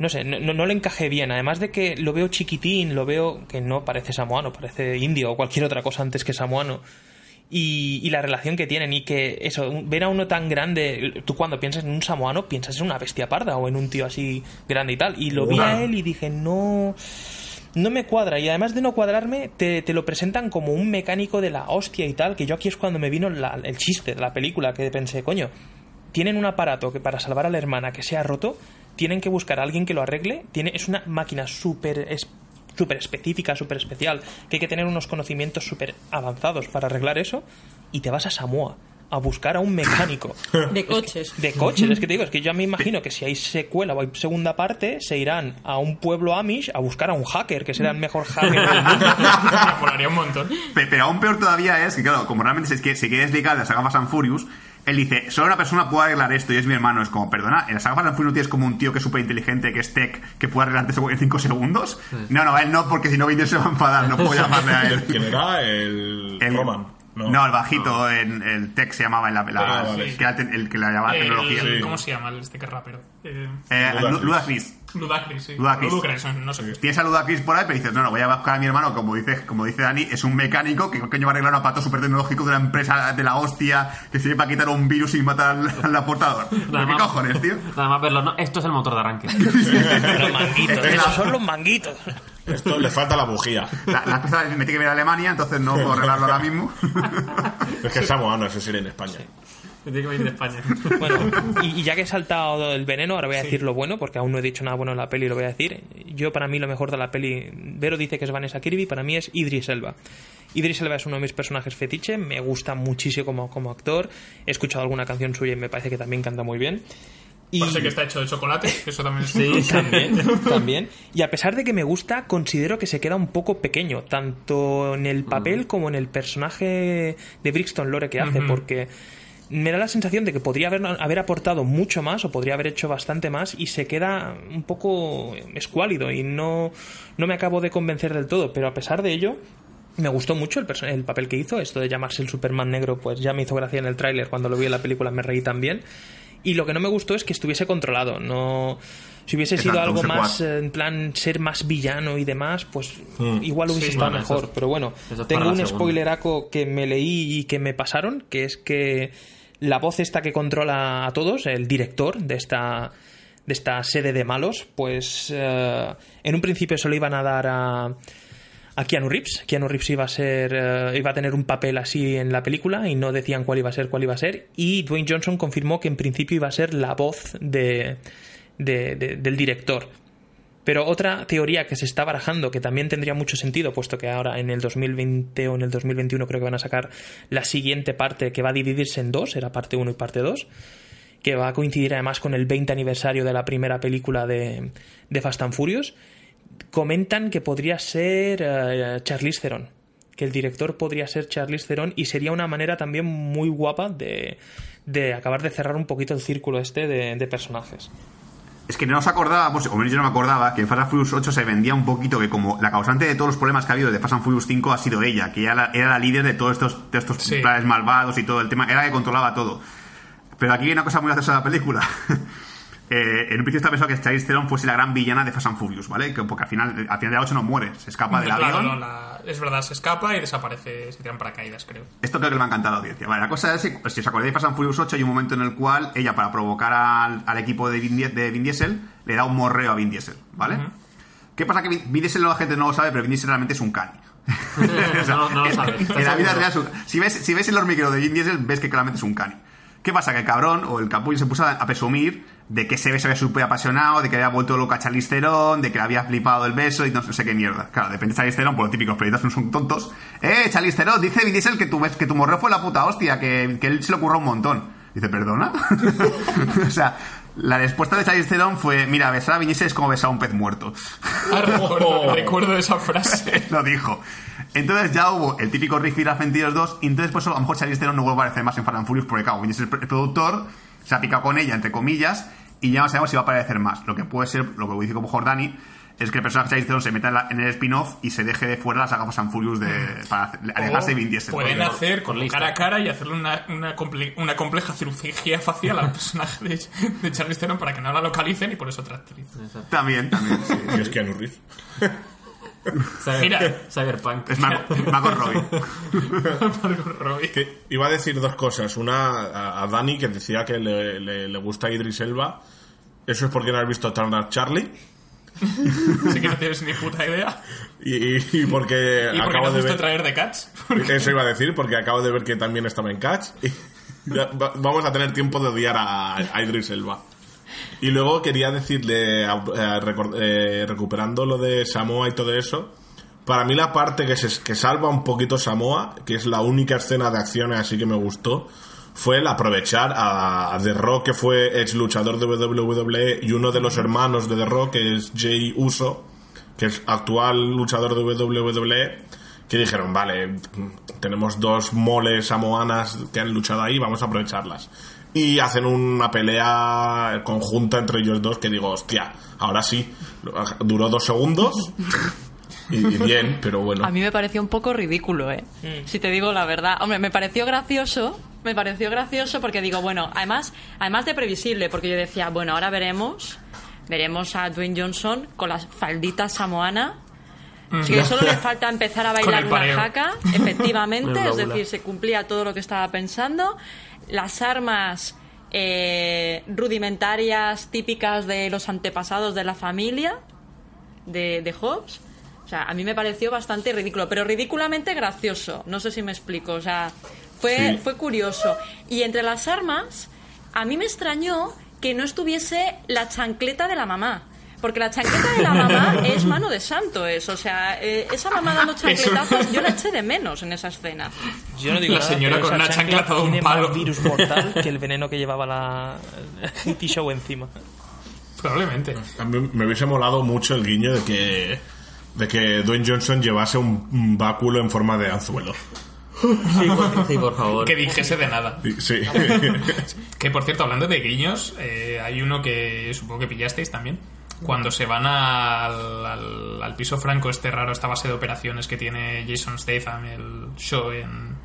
No sé, no, no- le encajé bien. Además de que lo veo chiquitín, lo veo que no parece samoano, parece indio o cualquier otra cosa antes que samoano. Y, y la relación que tienen y que eso, ver a uno tan grande, tú cuando piensas en un samoano piensas en una bestia parda o en un tío así grande y tal. Y lo vi a él y dije, no, no me cuadra. Y además de no cuadrarme, te, te lo presentan como un mecánico de la hostia y tal, que yo aquí es cuando me vino el chiste de la película, que pensé, coño, tienen un aparato que para salvar a la hermana que se ha roto, tienen que buscar a alguien que lo arregle. Tiene, es una máquina súper es- súper específica, súper especial, que hay que tener unos conocimientos súper avanzados para arreglar eso, y te vas a Samoa a buscar a un mecánico. De coches. De coches, es que te digo, es que yo me imagino que si hay secuela o hay segunda parte, se irán a un pueblo Amish a buscar a un hacker, que será el mejor hacker del mundo. Molaría un montón. Pe- Pero aún peor todavía es que, claro, como realmente se, se quiere explicar de la saga Fast and Furious, él dice, solo una persona puede arreglar esto y es mi hermano. Es como, perdona, en la saga Fast and Furious no tienes como un tío que es súper inteligente, que es tech, que puede arreglarte eso en 5 segundos. No, no, él no, porque si no Vin se va a enfadar, no puedo llamarle a él. ¿Quién era? El, El- Roman. No, No, el bajito, en, el tech se llamaba en la, la- Ah, vale. que era el, el que le llamaba El- tecnología. ¿Cómo se llama el este que es rapero? Eh, Eh, Ludacris. Ludacris. Ludacris, sí. Ludacris. Ludacris, no sé qué. Tienes a Ludacris por ahí, pero dices, no, no, voy a buscar a mi hermano, como dice, como dice Dani, es un mecánico que coño va a arreglar un aparato súper tecnológico de una empresa de la hostia que sirve para quitar un virus y matar al, al aportador. ¿Pero Nada ¿Qué más- cojones, tío? Nada más verlo, no, esto es el motor de arranque. Los manguitos, esos son los manguitos. Esto le falta la bujía. La, la empresa me tiene que venir a Alemania, entonces no puedo arreglarlo ahora mismo. Es que es samoano, eso sería en España. Me tiene que venir de España. Bueno, y, y ya que he saltado el veneno, ahora voy a decir lo bueno, porque aún no he dicho nada bueno en la peli y lo voy a decir. Yo, para mí, lo mejor de la peli, Vero dice que es Vanessa Kirby, para mí es Idris Elba. Idris Elba es uno de mis personajes fetiche, me gusta muchísimo como, como actor. He escuchado alguna canción suya y me parece que también canta muy bien. Y... Parece que está hecho de chocolate, que eso también es... Sí, También, también. Y a pesar de que me gusta, considero que se queda un poco pequeño, tanto en el papel como en el personaje de Brixton Lore que hace, porque me da la sensación de que podría haber, haber aportado mucho más o podría haber hecho bastante más y se queda un poco escuálido y no, no me acabo de convencer del todo, pero a pesar de ello... Me gustó mucho el, el papel que hizo, esto de llamarse el Superman negro, pues ya me hizo gracia en el tráiler, cuando lo vi en la película me reí también. Y lo que no me gustó es que estuviese controlado, no... Si hubiese sido algo más, eh, en plan, ser más villano y demás, pues Mm. igual hubiese Sí, estado bueno, mejor. es- pero bueno, es tengo un spoileraco que me leí y que me pasaron, que es que la voz esta que controla a todos, el director de esta de esta sede de malos, pues eh, en un principio se lo iban a dar a, a Keanu Reeves. Keanu Reeves iba a ser eh, iba a tener un papel así en la película y no decían cuál iba a ser, cuál iba a ser. Y Dwayne Johnson confirmó que en principio iba a ser la voz de, de- de- del director. Pero otra teoría que se está barajando, que también tendría mucho sentido, puesto que ahora en el 2020 o en el 2021 creo que van a sacar la siguiente parte que va a dividirse en dos, era parte 1 y parte 2, que va a coincidir además con el 20 aniversario de la primera película de, Fast and Furious, comentan que podría ser eh, Charlize Theron, que el director podría ser Charlize Theron y sería una manera también muy guapa de, de acabar de cerrar un poquito el círculo este de personajes. Es que no nos acordábamos, o menos yo no me acordaba, que en Fast and Furious 8 se vendía un poquito que como la causante de todos los problemas que ha habido de Fast and Furious 5 ha sido ella, que ella la- era la líder de todos estos, de estos Sí. planes malvados y todo el tema, era la que controlaba todo. Pero aquí hay una cosa muy graciosa de la película. eh, en un principio estaba pensado que Charlize Theron fuese la gran villana de Fast and Furious, ¿vale? Que- porque al final, al final de la 8 no muere, se escapa del Claro, avión. no, la- es verdad, se escapa y desaparece, se tiran paracaídas, creo. Esto creo que le va a encantar a la audiencia. Vale, la cosa es que, si os acordáis de Fast and Furious 8, hay un momento en el cual ella, para provocar al, al equipo de Vin, Die- de Vin Diesel, le da un morreo a Vin Diesel, ¿vale? ¿Qué pasa? Que Vin, Diesel la gente no lo sabe, pero Vin Diesel realmente es un cani. O sea, No, no lo sabes, En ¿estás la vida real, si ves, si ves el hormiguero de Vin Diesel, ves que claramente es un cani. ¿Qué pasa? Que el cabrón o el capullo se puso a, presumir de que ese beso había súper apasionado, de que había vuelto loca a de que le había flipado el beso y no sé qué mierda. Claro, depende de Charlize Theron, por los típicos periodistas no son tontos. Eh, Charlize Theron, dice Vin que tu, que tu morreo fue la puta hostia, que, que él se le ocurrió un montón. Dice, ¿perdona? o sea, la respuesta de Charlize Theron fue, mira, besar a Vin Diesel es como besar a un pez muerto. Ah, recuerdo, recuerdo esa frase. lo dijo. Entonces ya hubo el típico Rick Fira 22 y entonces pues a lo mejor Charlize Theron no vuelve a aparecer más en Fast and Furious porque claro, Vin Diesel es el productor, se ha picado con ella, entre comillas, y ya no sabemos si va a aparecer más. Lo que puede ser, lo que dice como Jordani, es que el personaje de Charlize se meta en, la- en el spin-off y se deje de fuera la saga Fast and Furious de, para hacer- alejarse de Vin Diesel. Pueden Porque- hacer con listo. cara a cara y hacerle una, una, comple- una compleja cirugía facial al personaje de, de Charlize Theron para que no la localicen y por eso otra actriz. También, también, sí. Y es Keanu Reeves. Cyber- Mira. Cyberpunk. Es Margot, Margot Robbie. Margot Robbie. Que iba a decir dos cosas. Una a, a Dani, que decía que le, le- le gusta Idris Elba. Eso es porque no has visto Turner Charlie. Así que no tienes ni puta idea. Y, porque ¿Y por qué acabo de ver. traer de Cats? Eso iba a decir, porque acabo de ver que también estaba en Catch. Y vamos a tener tiempo de odiar a, a Idris Elba. Y luego quería decirle, eh, recuperando lo de Samoa y todo eso, para mí la parte que, se, que salva un poquito Samoa, que es la única escena de acciones así que me gustó, fue el aprovechar a, The Rock, que fue ex luchador de WWE, y uno de los hermanos de The Rock, que es Jay Uso, que es actual luchador de WWE, que dijeron, vale, tenemos dos moles samoanas que han luchado ahí, vamos a aprovecharlas. Y hacen una pelea conjunta entre ellos dos que digo, hostia, ahora sí, duró dos segundos y, y bien, pero bueno. A mí me pareció un poco ridículo, ¿eh? Si te digo la verdad. Hombre, me pareció gracioso. Me pareció gracioso porque digo, bueno, además, además de previsible, porque yo decía, bueno, ahora veremos, veremos a Dwayne Johnson con las falditas samoana. Que solo le falta empezar a bailar una jaca, efectivamente, es decir, se cumplía todo lo que estaba pensando. Las armas eh, rudimentarias, típicas de los antepasados de la familia, de, de Hobbes. O sea, a mí me pareció bastante ridículo, pero ridículamente gracioso. No sé si me explico. O sea, fue, Sí. fue curioso. Y entre las armas, a mí me extrañó que no estuviese la chancleta de la mamá. Porque la chancleta de la mamá es mano de santo, es. O sea, eh, esa mamá dando chancletazos, yo la eché de menos en esa escena. Yo no digo La señora con una chancla todo un tiene palo. más virus mortal que el veneno que llevaba la T-Show encima. Probablemente. A mí me hubiese molado mucho el guiño de que, de que Dwayne Johnson llevase un, un báculo en forma de anzuelo. Sí, por, sí, por favor. Que dijese de nada. Sí. Que por cierto, hablando de guiños, eh, hay uno que supongo que pillasteis también. Cuando se van al, al, al piso franco, este raro, esta base de operaciones que tiene Jason Statham, el show en.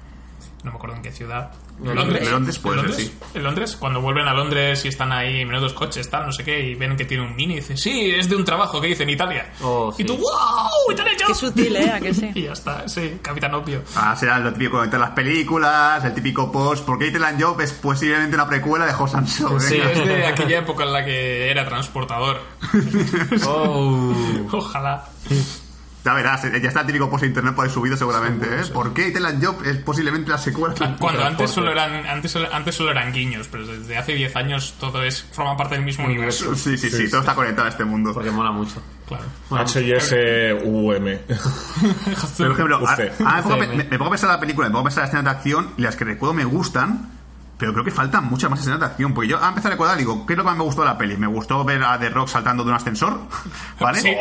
No me acuerdo en qué ciudad. En ¿Londres? Londres puede ¿En ser, Londres? sí. ¿En Londres? Cuando vuelven a Londres y están ahí menudos coches, tal, no sé qué, y ven que tiene un mini y dicen, sí, es de un trabajo que hice en Italia. Oh, y tú, ¡wow! ¡Italia Qué sutil, ¿eh? ¿A que sí? Y ya está, sí, Capitán Obvio. Ah, será lo típico de las películas, el típico post. Porque Ethan Job es posiblemente una precuela de Hosan Show. Sí, es de aquella época en la que era transportador. Oh. Ojalá. Ya verás, eh, ya está el típico post en internet por ahí subido seguramente, ¿eh? ¿Por qué Ethan Job es posiblemente la secuela? Cuando antes solo eran antes solo, antes solo eran guiños, pero desde hace 10 años todo es forma parte del mismo universo. Sí, sí, sí, todo está conectado a este mundo. Porque mola mucho. Claro. H-I-S-U-M. Por ejemplo, a- a- me, pongo, me, me pongo a pensar la película, me pongo a pensar las escenas de acción y las que recuerdo me gustan, pero creo que faltan muchas más escenas de acción. Porque yo a empezar a recordar, digo, ¿qué es lo que más me gustó de la peli? Me gustó ver a The Rock saltando de un ascensor, ¿vale? Sí,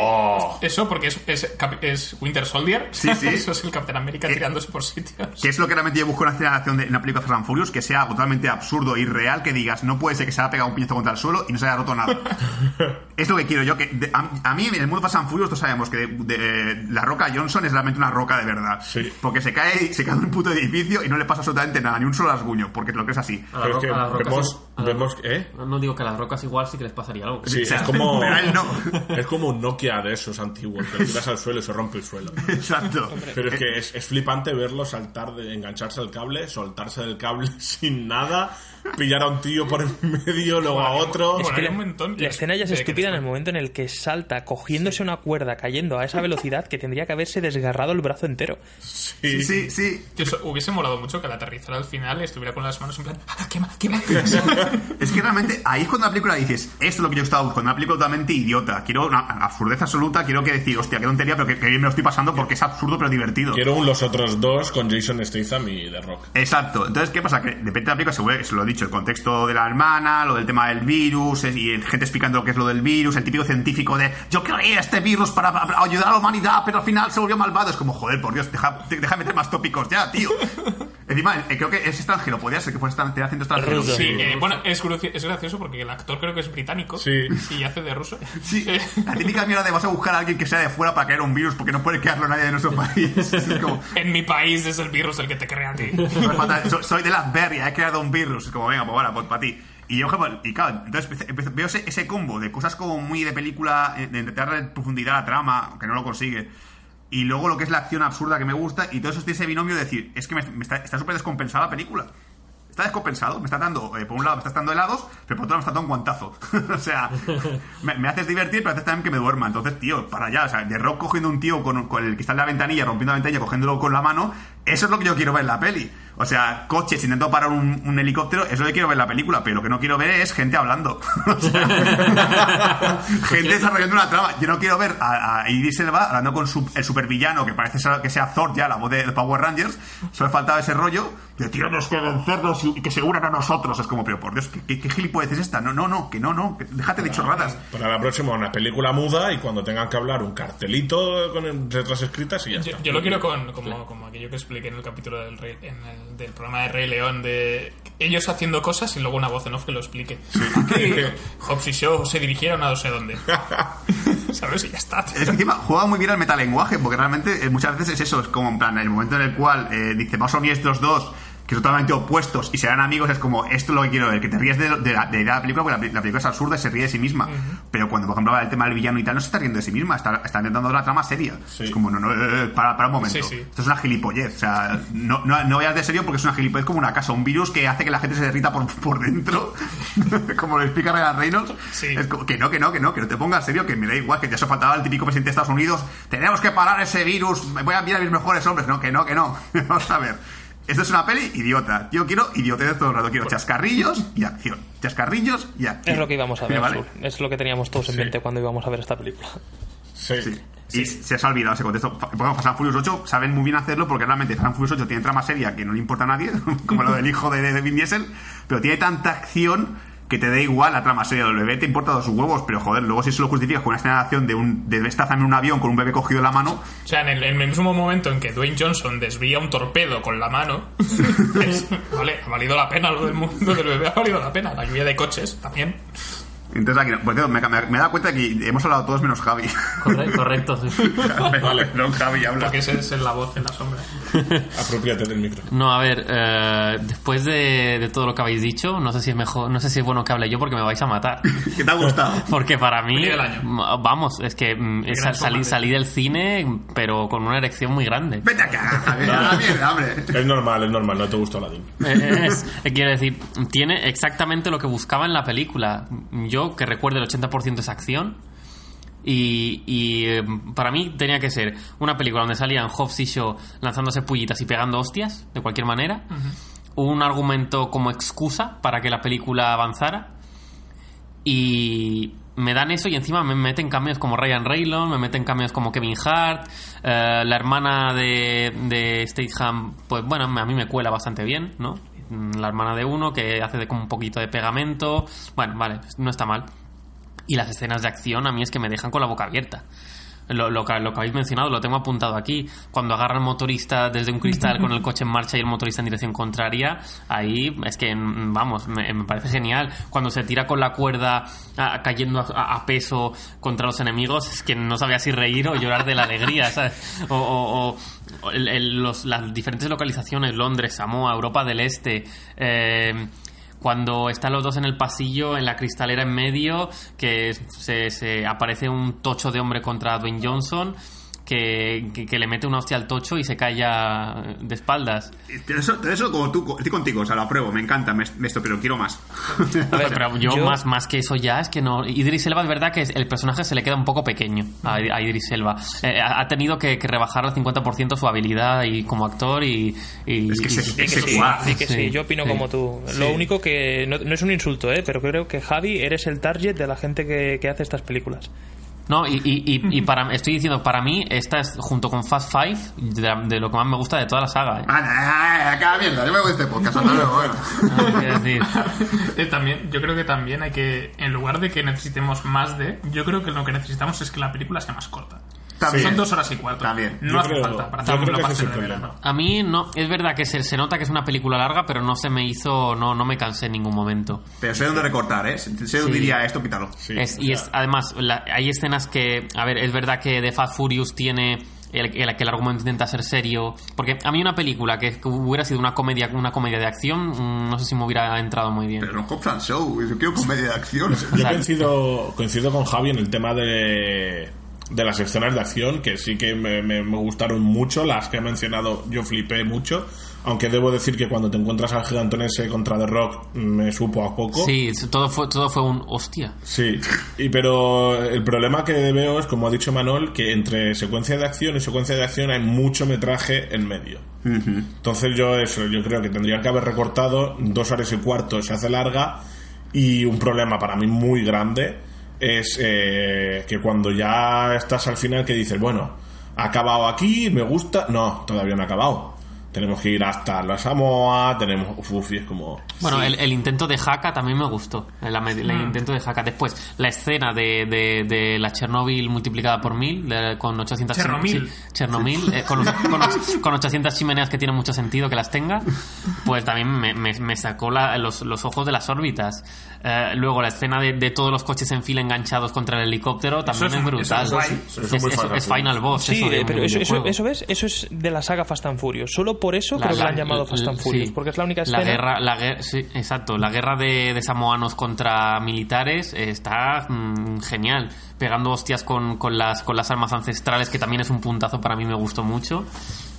eso porque es, es, cap- es Winter Soldier. Sí, sí. Eso es el Capitán América Eh, tirándose por sitios. Que es lo que realmente yo busco en una escena de acción de en una película de Fast and Furious, que sea totalmente absurdo irreal, que digas, no puede ser que se haya pegado un piñazo contra el suelo y no se haya roto nada. es lo que quiero yo, que de- a, a mí en el mundo Fast and Furious todos sabemos que de- de- la roca Johnson es realmente una roca de verdad. Sí. Porque se cae, se cae de un puto edificio y no le pasa absolutamente nada, ni un solo rasguño, porque lo que es A Pero es que a vemos. Vemos. ¿eh? No, no digo que a las rocas igual sí que les pasaría algo. Sí, O sea, es como, no. es como un Nokia de esos antiguos, que lo tiras al suelo y se rompe el suelo. Exacto. Pero es que es, es flipante verlo saltar, de engancharse al cable, soltarse del cable sin nada, pillar a un tío por en medio, luego a otro. Es que la, un montón que- la escena ya es estúpida en el momento en el que salta cogiéndose una cuerda, cayendo a esa velocidad que tendría que haberse desgarrado el brazo entero. Sí, sí, sí. Eso hubiese molado mucho que al aterrizar al final estuviera con las manos en plan, ¡ah, quema, quema! Es que realmente ahí es cuando la película dices, esto es lo que yo estaba buscando, una película totalmente idiota. Quiero una absurdez absoluta, quiero que decir, hostia, qué tontería, pero que, que bien me lo estoy pasando porque es absurdo pero divertido. Quiero un Los Otros Dos con Jason Statham y The Rock. Exacto. Entonces, ¿qué pasa? Que depende de la película, se, vuelve- se lo he dicho, el contexto de la hermana, lo del tema del virus, y gente explicando lo que es lo del virus, el típico científico de yo creé este virus para, para ayudar a la humanidad, pero al final se volvió malvado. Es como, joder, por Dios, deja, deja meter más tópicos ya, tío. Encima, eh, creo que es extranjero, podría ser que fuese extranjero haciendo extranjero. Ruso. Sí, eh, bueno, es, es gracioso porque el actor creo que es británico Sí. y hace de ruso. Sí, Eh, la típica mierda de vas a buscar a alguien que sea de fuera para crear un virus porque no puede crearlo nadie de nuestro país. Es como, en mi país es el virus el que te crea a ti. No me falta- so- soy de las Berria, he creado un virus. Es como, venga, pues bueno, pues para ti. Y yo, pues, y claro, entonces veo ese, ese combo de cosas como muy de película, eh, de intentar profundidad a la trama, que no lo consigue. Y luego lo que es la acción absurda que me gusta, y todo eso tiene ese binomio de decir, es que me, me está está súper descompensada la película. Está descompensado, me está dando, eh, por un lado me estás dando helados, pero por otro lado me está dando un guantazo. o sea, me, me haces divertir, pero haces también que me duerma. Entonces, tío, para allá, o sea, de rock cogiendo un tío con, con el cristal de la ventanilla, rompiendo la ventanilla, cogiéndolo con la mano, eso es lo que yo quiero ver en la peli. O sea, coches intentando parar un, un helicóptero, eso es lo que quiero ver en la película, pero lo que no quiero ver es gente hablando. O sea, gente desarrollando una trama. Yo no quiero ver a, a Idris Elba hablando con su- el supervillano, que parece que sea Thor ya, la voz de, de Power Rangers. Solo faltaba ese rollo de tienes que vencernos y, y que se unan a nosotros. Es como, pero por Dios, ¿qué, qué, qué gilipollez es esta? No, no, no, que no, no, que déjate de chorradas. Para la próxima, una película muda y cuando tengan que hablar, un cartelito con letras escritas y ya Yo, está. yo lo quiero con, como, como aquello que expliqué en el capítulo del, Rey- en el- del programa de Rey León, de ellos haciendo cosas y luego una voz en off que lo explique. Que Hobbs y Shaw se dirigieron a no sé dónde. ¿Sabes? Y ya está. Es que encima juega muy bien al metalenguaje, porque realmente eh, muchas veces es eso, es como en plan, el momento en el cual eh, dice, vamos a unir estos dos, que son totalmente opuestos y serán amigos, es como, esto es lo que quiero ver, que te ríes de, de la, de la película, porque la, la película es absurda y se ríe de sí misma. Pero cuando, por ejemplo, habla del tema del villano y tal, no se está riendo de sí misma, está, está intentando una trama seria. Sí. Es como, no, no, eh, eh, para, para un momento. Sí, sí. Esto es una gilipollez, o sea, no, no, no vayas de serio porque es una gilipollez como una casa, un virus que hace que la gente se derrita por, por dentro, como lo explica Ryan Reynolds. Sí. Es como, que no, que no, que no, que no te pongas serio, que me da igual, que ya eso faltaba el típico presidente de Estados Unidos. Tenemos que parar ese virus, voy a enviar a mis mejores hombres. No, que no, que no. Vamos a ver. Esto es una peli idiota. Yo quiero idiotez todo el rato. Quiero chascarrillos y acción. Chascarrillos y acción. Es lo que íbamos a ver, ¿Vale? Azul. Es lo que teníamos todos en mente cuando íbamos a ver esta película. Sí. Sí. Y se os ha olvidado ese contexto. Bueno, Fast and Furious 8 saben muy bien hacerlo porque realmente Fast and Furious 8 tiene trama seria que no le importa a nadie, como lo del hijo de, de Vin Diesel, pero tiene tanta acción que te da igual la trama seria del bebé, te importa dos huevos, pero joder, luego si eso lo justificas con una escena de acción de un de en un avión con un bebé cogido en la mano, O sea, en el, en el mismo momento en que Dwayne Johnson desvía un torpedo con la mano, es- vale, ha valido la pena lo del mundo del bebé, ha valido la pena. La lluvia de coches también. Entonces aquí. Pues, tío, me, me, me he dado cuenta de que hemos hablado todos menos Javi. Corre- correcto, sí. vale, no, Javi habla. Porque ese es la voz en la sombra. Apropiate del micro. No, a ver, eh, después de, de todo lo que habéis dicho, no sé si es mejor, no sé si es bueno que hable yo porque me vais a matar. ¿Qué te ha gustado? Porque para mí, año. vamos, es que mm, es sal- salí, del cine, pero con una erección muy grande. Vete acá, Javi, a la mierda, hombre. Es normal, es normal, no te gustó Aladdin. Eh, es- eh, quiero decir, tiene exactamente lo que buscaba en la película. Yo, que recuerdo el 80% es acción. Y, y, eh, para mí tenía que ser una película donde salían Hobbs y Shaw lanzándose pullitas y pegando hostias, de cualquier manera. Un argumento como excusa para que la película avanzara. Y me dan eso y encima me meten cambios como Ryan Reynolds, me meten cambios como Kevin Hart, eh, la hermana de, de Statham, pues bueno, a mí me cuela bastante bien, ¿no? Mm, La hermana de uno que hace de como un poquito de pegamento, bueno, vale, no está mal. Y las escenas de acción a mí es que me dejan con la boca abierta. Lo, lo que, lo que habéis mencionado, lo tengo apuntado aquí. Cuando agarra el motorista desde un cristal con el coche en marcha y el motorista en dirección contraria, ahí es que, mm, vamos, me, me parece genial. Cuando se tira con la cuerda ah, cayendo a, a- a peso contra los enemigos, es que no sabía si reír o llorar de la alegría, ¿sabes? O, o- o- o el- el- los- las diferentes localizaciones, Londres, Samoa, Europa del Este. eh, cuando están los dos en el pasillo, en la cristalera en medio, que se, se aparece un tocho de hombre contra Dwayne Johnson. Que, que- que le mete una hostia al tocho y se cae ya de espaldas. Pero eso, eso como tú, estoy contigo, o sea, lo apruebo, me encanta me- esto, pero quiero más. A ver, pero yo, Más, más que eso ya es que no. Idris Elba es verdad que el personaje se le queda un poco pequeño a, a Idris Elba. Eh, ha tenido que, que rebajar al 50% su habilidad y como actor y. y- Es que y- se- y- es que sí, Sí, que sí, yo opino sí. como tú. Lo único que no, no es un insulto, ¿eh? pero creo que Javi eres el target de la gente que, que hace estas películas. No, y, y, y- y para, estoy diciendo, para mí, esta es junto con Fast Five de, la- de lo que más me gusta de toda la saga. ¿eh? Mierda, yo me voy de este podcast, hasta luego, bueno. Quiero decir, Eh, también, yo creo que también hay que, en lugar de que necesitemos más de, yo creo que lo que necesitamos es que la película sea más corta. También. Son dos horas y cuatro. También. No Yo hace creo- falta para hacer un blockbuster de verano. a mí no, es verdad que se, se nota que es una película larga, pero no se me hizo, no, no me cansé en ningún momento. Pero sé dónde recortar, ¿eh? Sé dónde Sí. diría esto, quítalo. Sí, Es- o y es, además, la- hay escenas que, a ver, es verdad que The Fast Furious tiene el, el- que el argumento intenta ser serio, porque a mí una película que, que hubiera sido una comedia, una comedia de acción, mm, no sé si me hubiera entrado muy bien. Pero no Cops and Show, yo quiero comedia de acción. Yo coincido, coincido con Javi en el tema de, de las escenas de acción, que sí que me, me- me gustaron mucho, las que he mencionado yo flipé mucho, aunque debo decir que cuando te encuentras al gigantón ese contra The Rock me supo a poco. Sí, todo fue, todo fue un hostia. Sí, y pero el problema que veo es, como ha dicho Manol, que entre secuencia de acción y secuencia de acción hay mucho metraje en medio. Entonces yo eso, yo creo que tendría que haber recortado dos horas y cuarto, se hace larga, y un problema para mí muy grande es eh, que cuando ya estás al final que dices, bueno, ha acabado aquí, me gusta, no, todavía no ha acabado. Tenemos que ir hasta la Samoa, tenemos... Uf, es como... Bueno, el, el intento de Haka también me gustó. El, el- el intento de Haka. Después, la escena de, de, de la Chernobyl multiplicada por mil, de- con 800 chim- Chernomil. sí, Chernobyl, eh, con, con, con 800 chimeneas que tiene mucho sentido que las tenga, pues también me, me- me sacó la- los, los ojos de las órbitas. Eh, luego, la escena de, de todos los coches en fila enganchados contra el helicóptero también es es, muy- brutal. eso es. Eso Es, es eso Final es Boss. Sí, eso de eh, pero eso, eso, eso ves, eso es de la saga Fast and Furious. Solo por eso La- creo que la han llamado Fast and sí. Furious, porque es la única escena. La guerra, la guerra, sí, exacto. La guerra de, de samoanos contra militares eh, está mm, genial. Pegando hostias con, con las, con las armas ancestrales, que también es un puntazo para mí, me gustó mucho.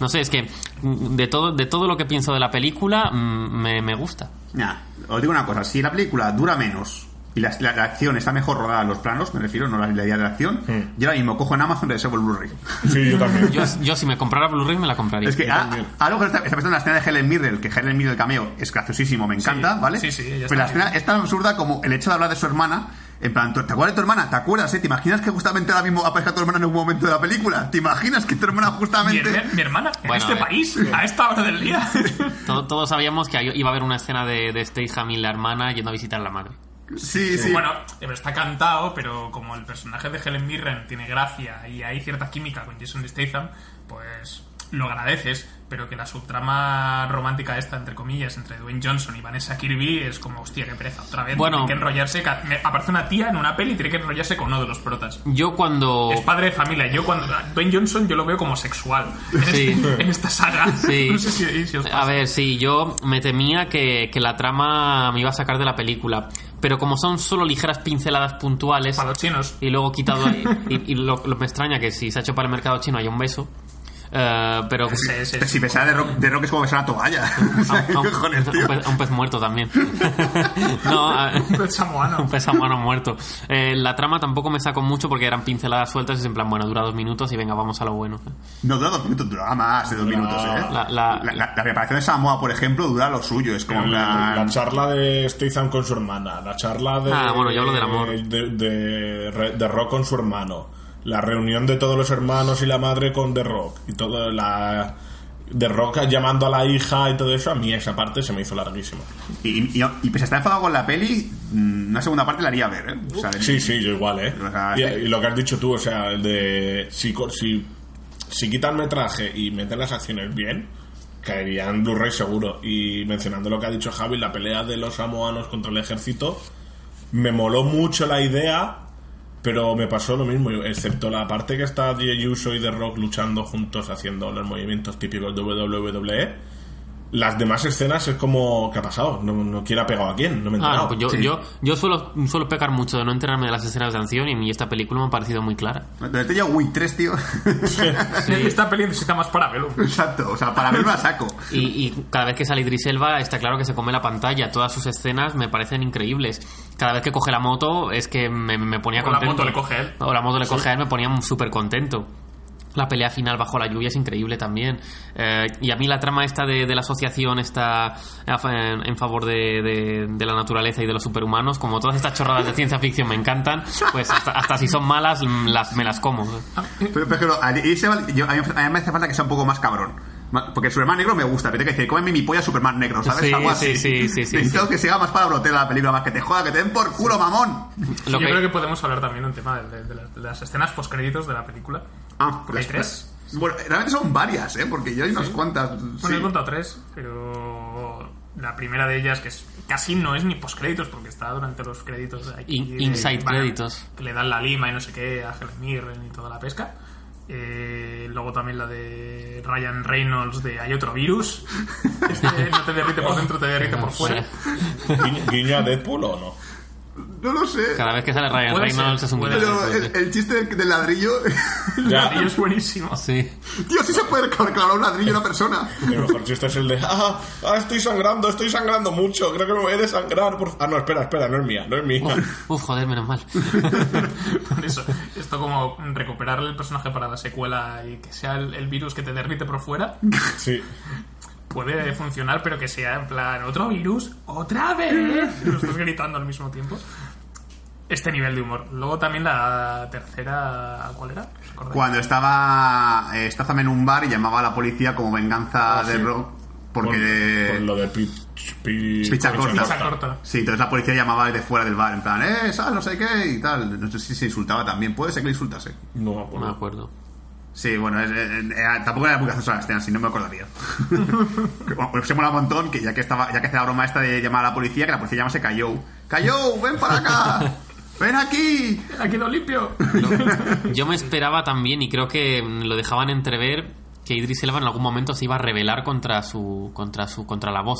No sé, es que mm, de todo, de todo lo que pienso de la película, mm, me, me gusta. Ya, os digo una cosa, si la película dura menos y la, la- la acción está mejor rodada en los planos, me refiero, no la, la idea de la acción, yo ahora mismo cojo en Amazon reservo el Blu-ray. Sí, yo también. Yo, yo si me comprara Blu-ray me la compraría. Es que a- algo que está, está pensando en la escena de Helen Mirren, que Helen Mirren el cameo es graciosísimo, me encanta, ¿vale? sí, sí, Pero la escena es tan absurda como el hecho de hablar de su hermana. En plan, ¿te acuerdas de tu hermana? ¿Te acuerdas, eh? ¿Te imaginas que justamente ahora mismo aparezca tu hermana en un momento de la película? ¿Te imaginas que tu hermana Mi, justamente... herma- mi hermana, en Bueno, este ver. país, a esta hora del día. Todo- todos sabíamos que iba a haber una escena de, de Statham y la hermana yendo a visitar a la madre. Sí, sí. Bueno, está cantado, pero como el personaje de Helen Mirren tiene gracia y hay cierta química con Jason Statham, pues lo agradeces, pero que la subtrama romántica esta, entre comillas, entre Dwayne Johnson y Vanessa Kirby es como, hostia, qué pereza, otra vez. Bueno. Tiene que enrollarse, aparece una tía en una peli y tiene que enrollarse con uno de los protas. Yo cuando... Es padre de familia. Yo cuando Dwayne Johnson yo lo veo como sexual en, Sí. este- en esta saga. Sí. No sé si, si os pasa. A ver, sí, yo me temía que, que la trama me iba a sacar de la película. Pero como son solo ligeras pinceladas puntuales Para los chinos. y luego quitado. y y lo, lo- me extraña que si se ha hecho para el mercado chino haya un beso. Eh, pero. Si sí. besar de rock, de rock es como besar una toalla. A, a un, ¿qué cojones, a tío? un pez, un pez muerto también. no, a- Un samoano. un pez samoano muerto. Eh, la trama tampoco me sacó mucho porque eran pinceladas sueltas y es en plan, bueno, dura dos minutos y venga, vamos a lo bueno. No dura dos minutos, dura más de dos minutos, ¿eh? La- la- La, la- la preparación de Samoa, por ejemplo, dura lo suyo. Es como La, charla de Statham con su hermana, la charla de, Ah, bueno, yo hablo del amor. de, de, de Rock con su hermano, la reunión de todos los hermanos y la madre con The Rock y todo la de Rock llamando a la hija y todo eso, a mí esa parte se me hizo larguísima. Y, y, y pese a estar enfadado con la peli, mm, una segunda parte la haría ver, ¿eh? O sea, Sí, sí, yo igual, ¿eh? O sea, Y, lo que has dicho tú, o sea, el de si, si, si quitan metraje y meten las acciones bien, caería en Blu-ray seguro. Y mencionando lo que ha dicho Javi, la pelea de los samoanos contra el ejército, me moló mucho la idea, pero me pasó lo mismo, excepto la parte que está Jey Uso y The Rock luchando juntos haciendo los movimientos típicos de WWE. las demás escenas es como, ¿qué ha pasado? No, no quién ha pegado a quién, no me he Ah, no, pues yo, Sí. yo, yo suelo, suelo pecar mucho de no enterarme de las escenas de acción y esta película me ha parecido muy clara. Desde ya Wii 3, tío. Esta peli necesita más parabelo. Exacto, o sea, para verlo a saco. Y, y cada vez que sale Idris Elba está claro que se come la pantalla. Todas sus escenas me parecen increíbles. Cada vez que coge la moto es que me, me ponía O la contento. moto le coge a él. O la moto le coge a él, me ponía súper contento. La pelea final bajo la lluvia es increíble también. Eh, y a mí la trama esta de, de la asociación está en, en favor de, de- de la naturaleza y de los superhumanos, como todas estas chorradas de ciencia ficción me encantan, pues hasta, hasta si son malas mm, las, me las como. Pero, mí a mí me hace falta que sea un poco más cabrón. Porque Superman negro me gusta, pero que decir, cómeme mi polla Superman negro, ¿sabes? Sí, Algo así. sí, sí, sí, sí, Necesito sí. que sea más para brotear la película, más que te joda, que te den por culo, mamón. Lo yo que- creo que podemos hablar también un tema de, de- de las, de las escenas postcréditos de la película. Ah, Porque hay las- tres. Bueno, realmente son varias, ¿eh? Porque yo hay unas cuantas. Bueno, sí. he contado tres, pero la primera de ellas, que es casi no es ni postcréditos, porque está durante los créditos aquí. In- de- inside créditos. Que le dan la lima y no sé qué a Helen Mirren y toda la pesca. Eh, luego también la de Ryan Reynolds de Hay otro virus. Este no te derrite por dentro, te derrite por fuera. Guiño- ¿Guiño a Deadpool o no? No lo sé. Cada vez que sale Ryan Reynolds es un guiño. Pero el, el chiste del, ladrillo. Ya. Y es buenísimo. Sí. Tío, sí se puede clavar un ladrillo a una persona. El mejor chiste es el de ah, ah, estoy sangrando, estoy sangrando mucho, creo que me voy a desangrar. Por... Ah, no, espera, espera, no es mía, no es mía. Uf, uf, joder, menos mal. Por eso, esto como recuperar el personaje para la secuela y que sea el, el virus que te derrite por fuera, Sí. Puede funcionar, pero que sea en plan, otro virus, otra vez. Lo estás gritando al mismo tiempo. Este nivel de humor. Luego también la tercera, ¿cuál era? Cuando estaba eh, Statham en un bar y llamaba a la policía como venganza Ah, de sí. Rock. Por, Porque. por lo de pi, pi- Picha corta. Pizza corta. Sí, entonces la policía llamaba desde fuera del bar, en plan, eh, sal, no sé qué, y tal. No sé si se insultaba también. Puede ser que le insultase. No me No acuerdo. me acuerdo. Sí, bueno, es- es- eh, tampoco era muy graciosa la escena, si no me acordaría. Que, bueno, se mola un montón que ya que estaba, ya que hace la broma esta de llamar a la policía, que la policía llamase Cayó. Cayó, ven para acá. Ven aquí. Ha quedado limpio. Yo me esperaba también, y creo que mm, lo dejaban entrever, que Idris Elba en algún momento se iba a rebelar contra su contra su contra la voz,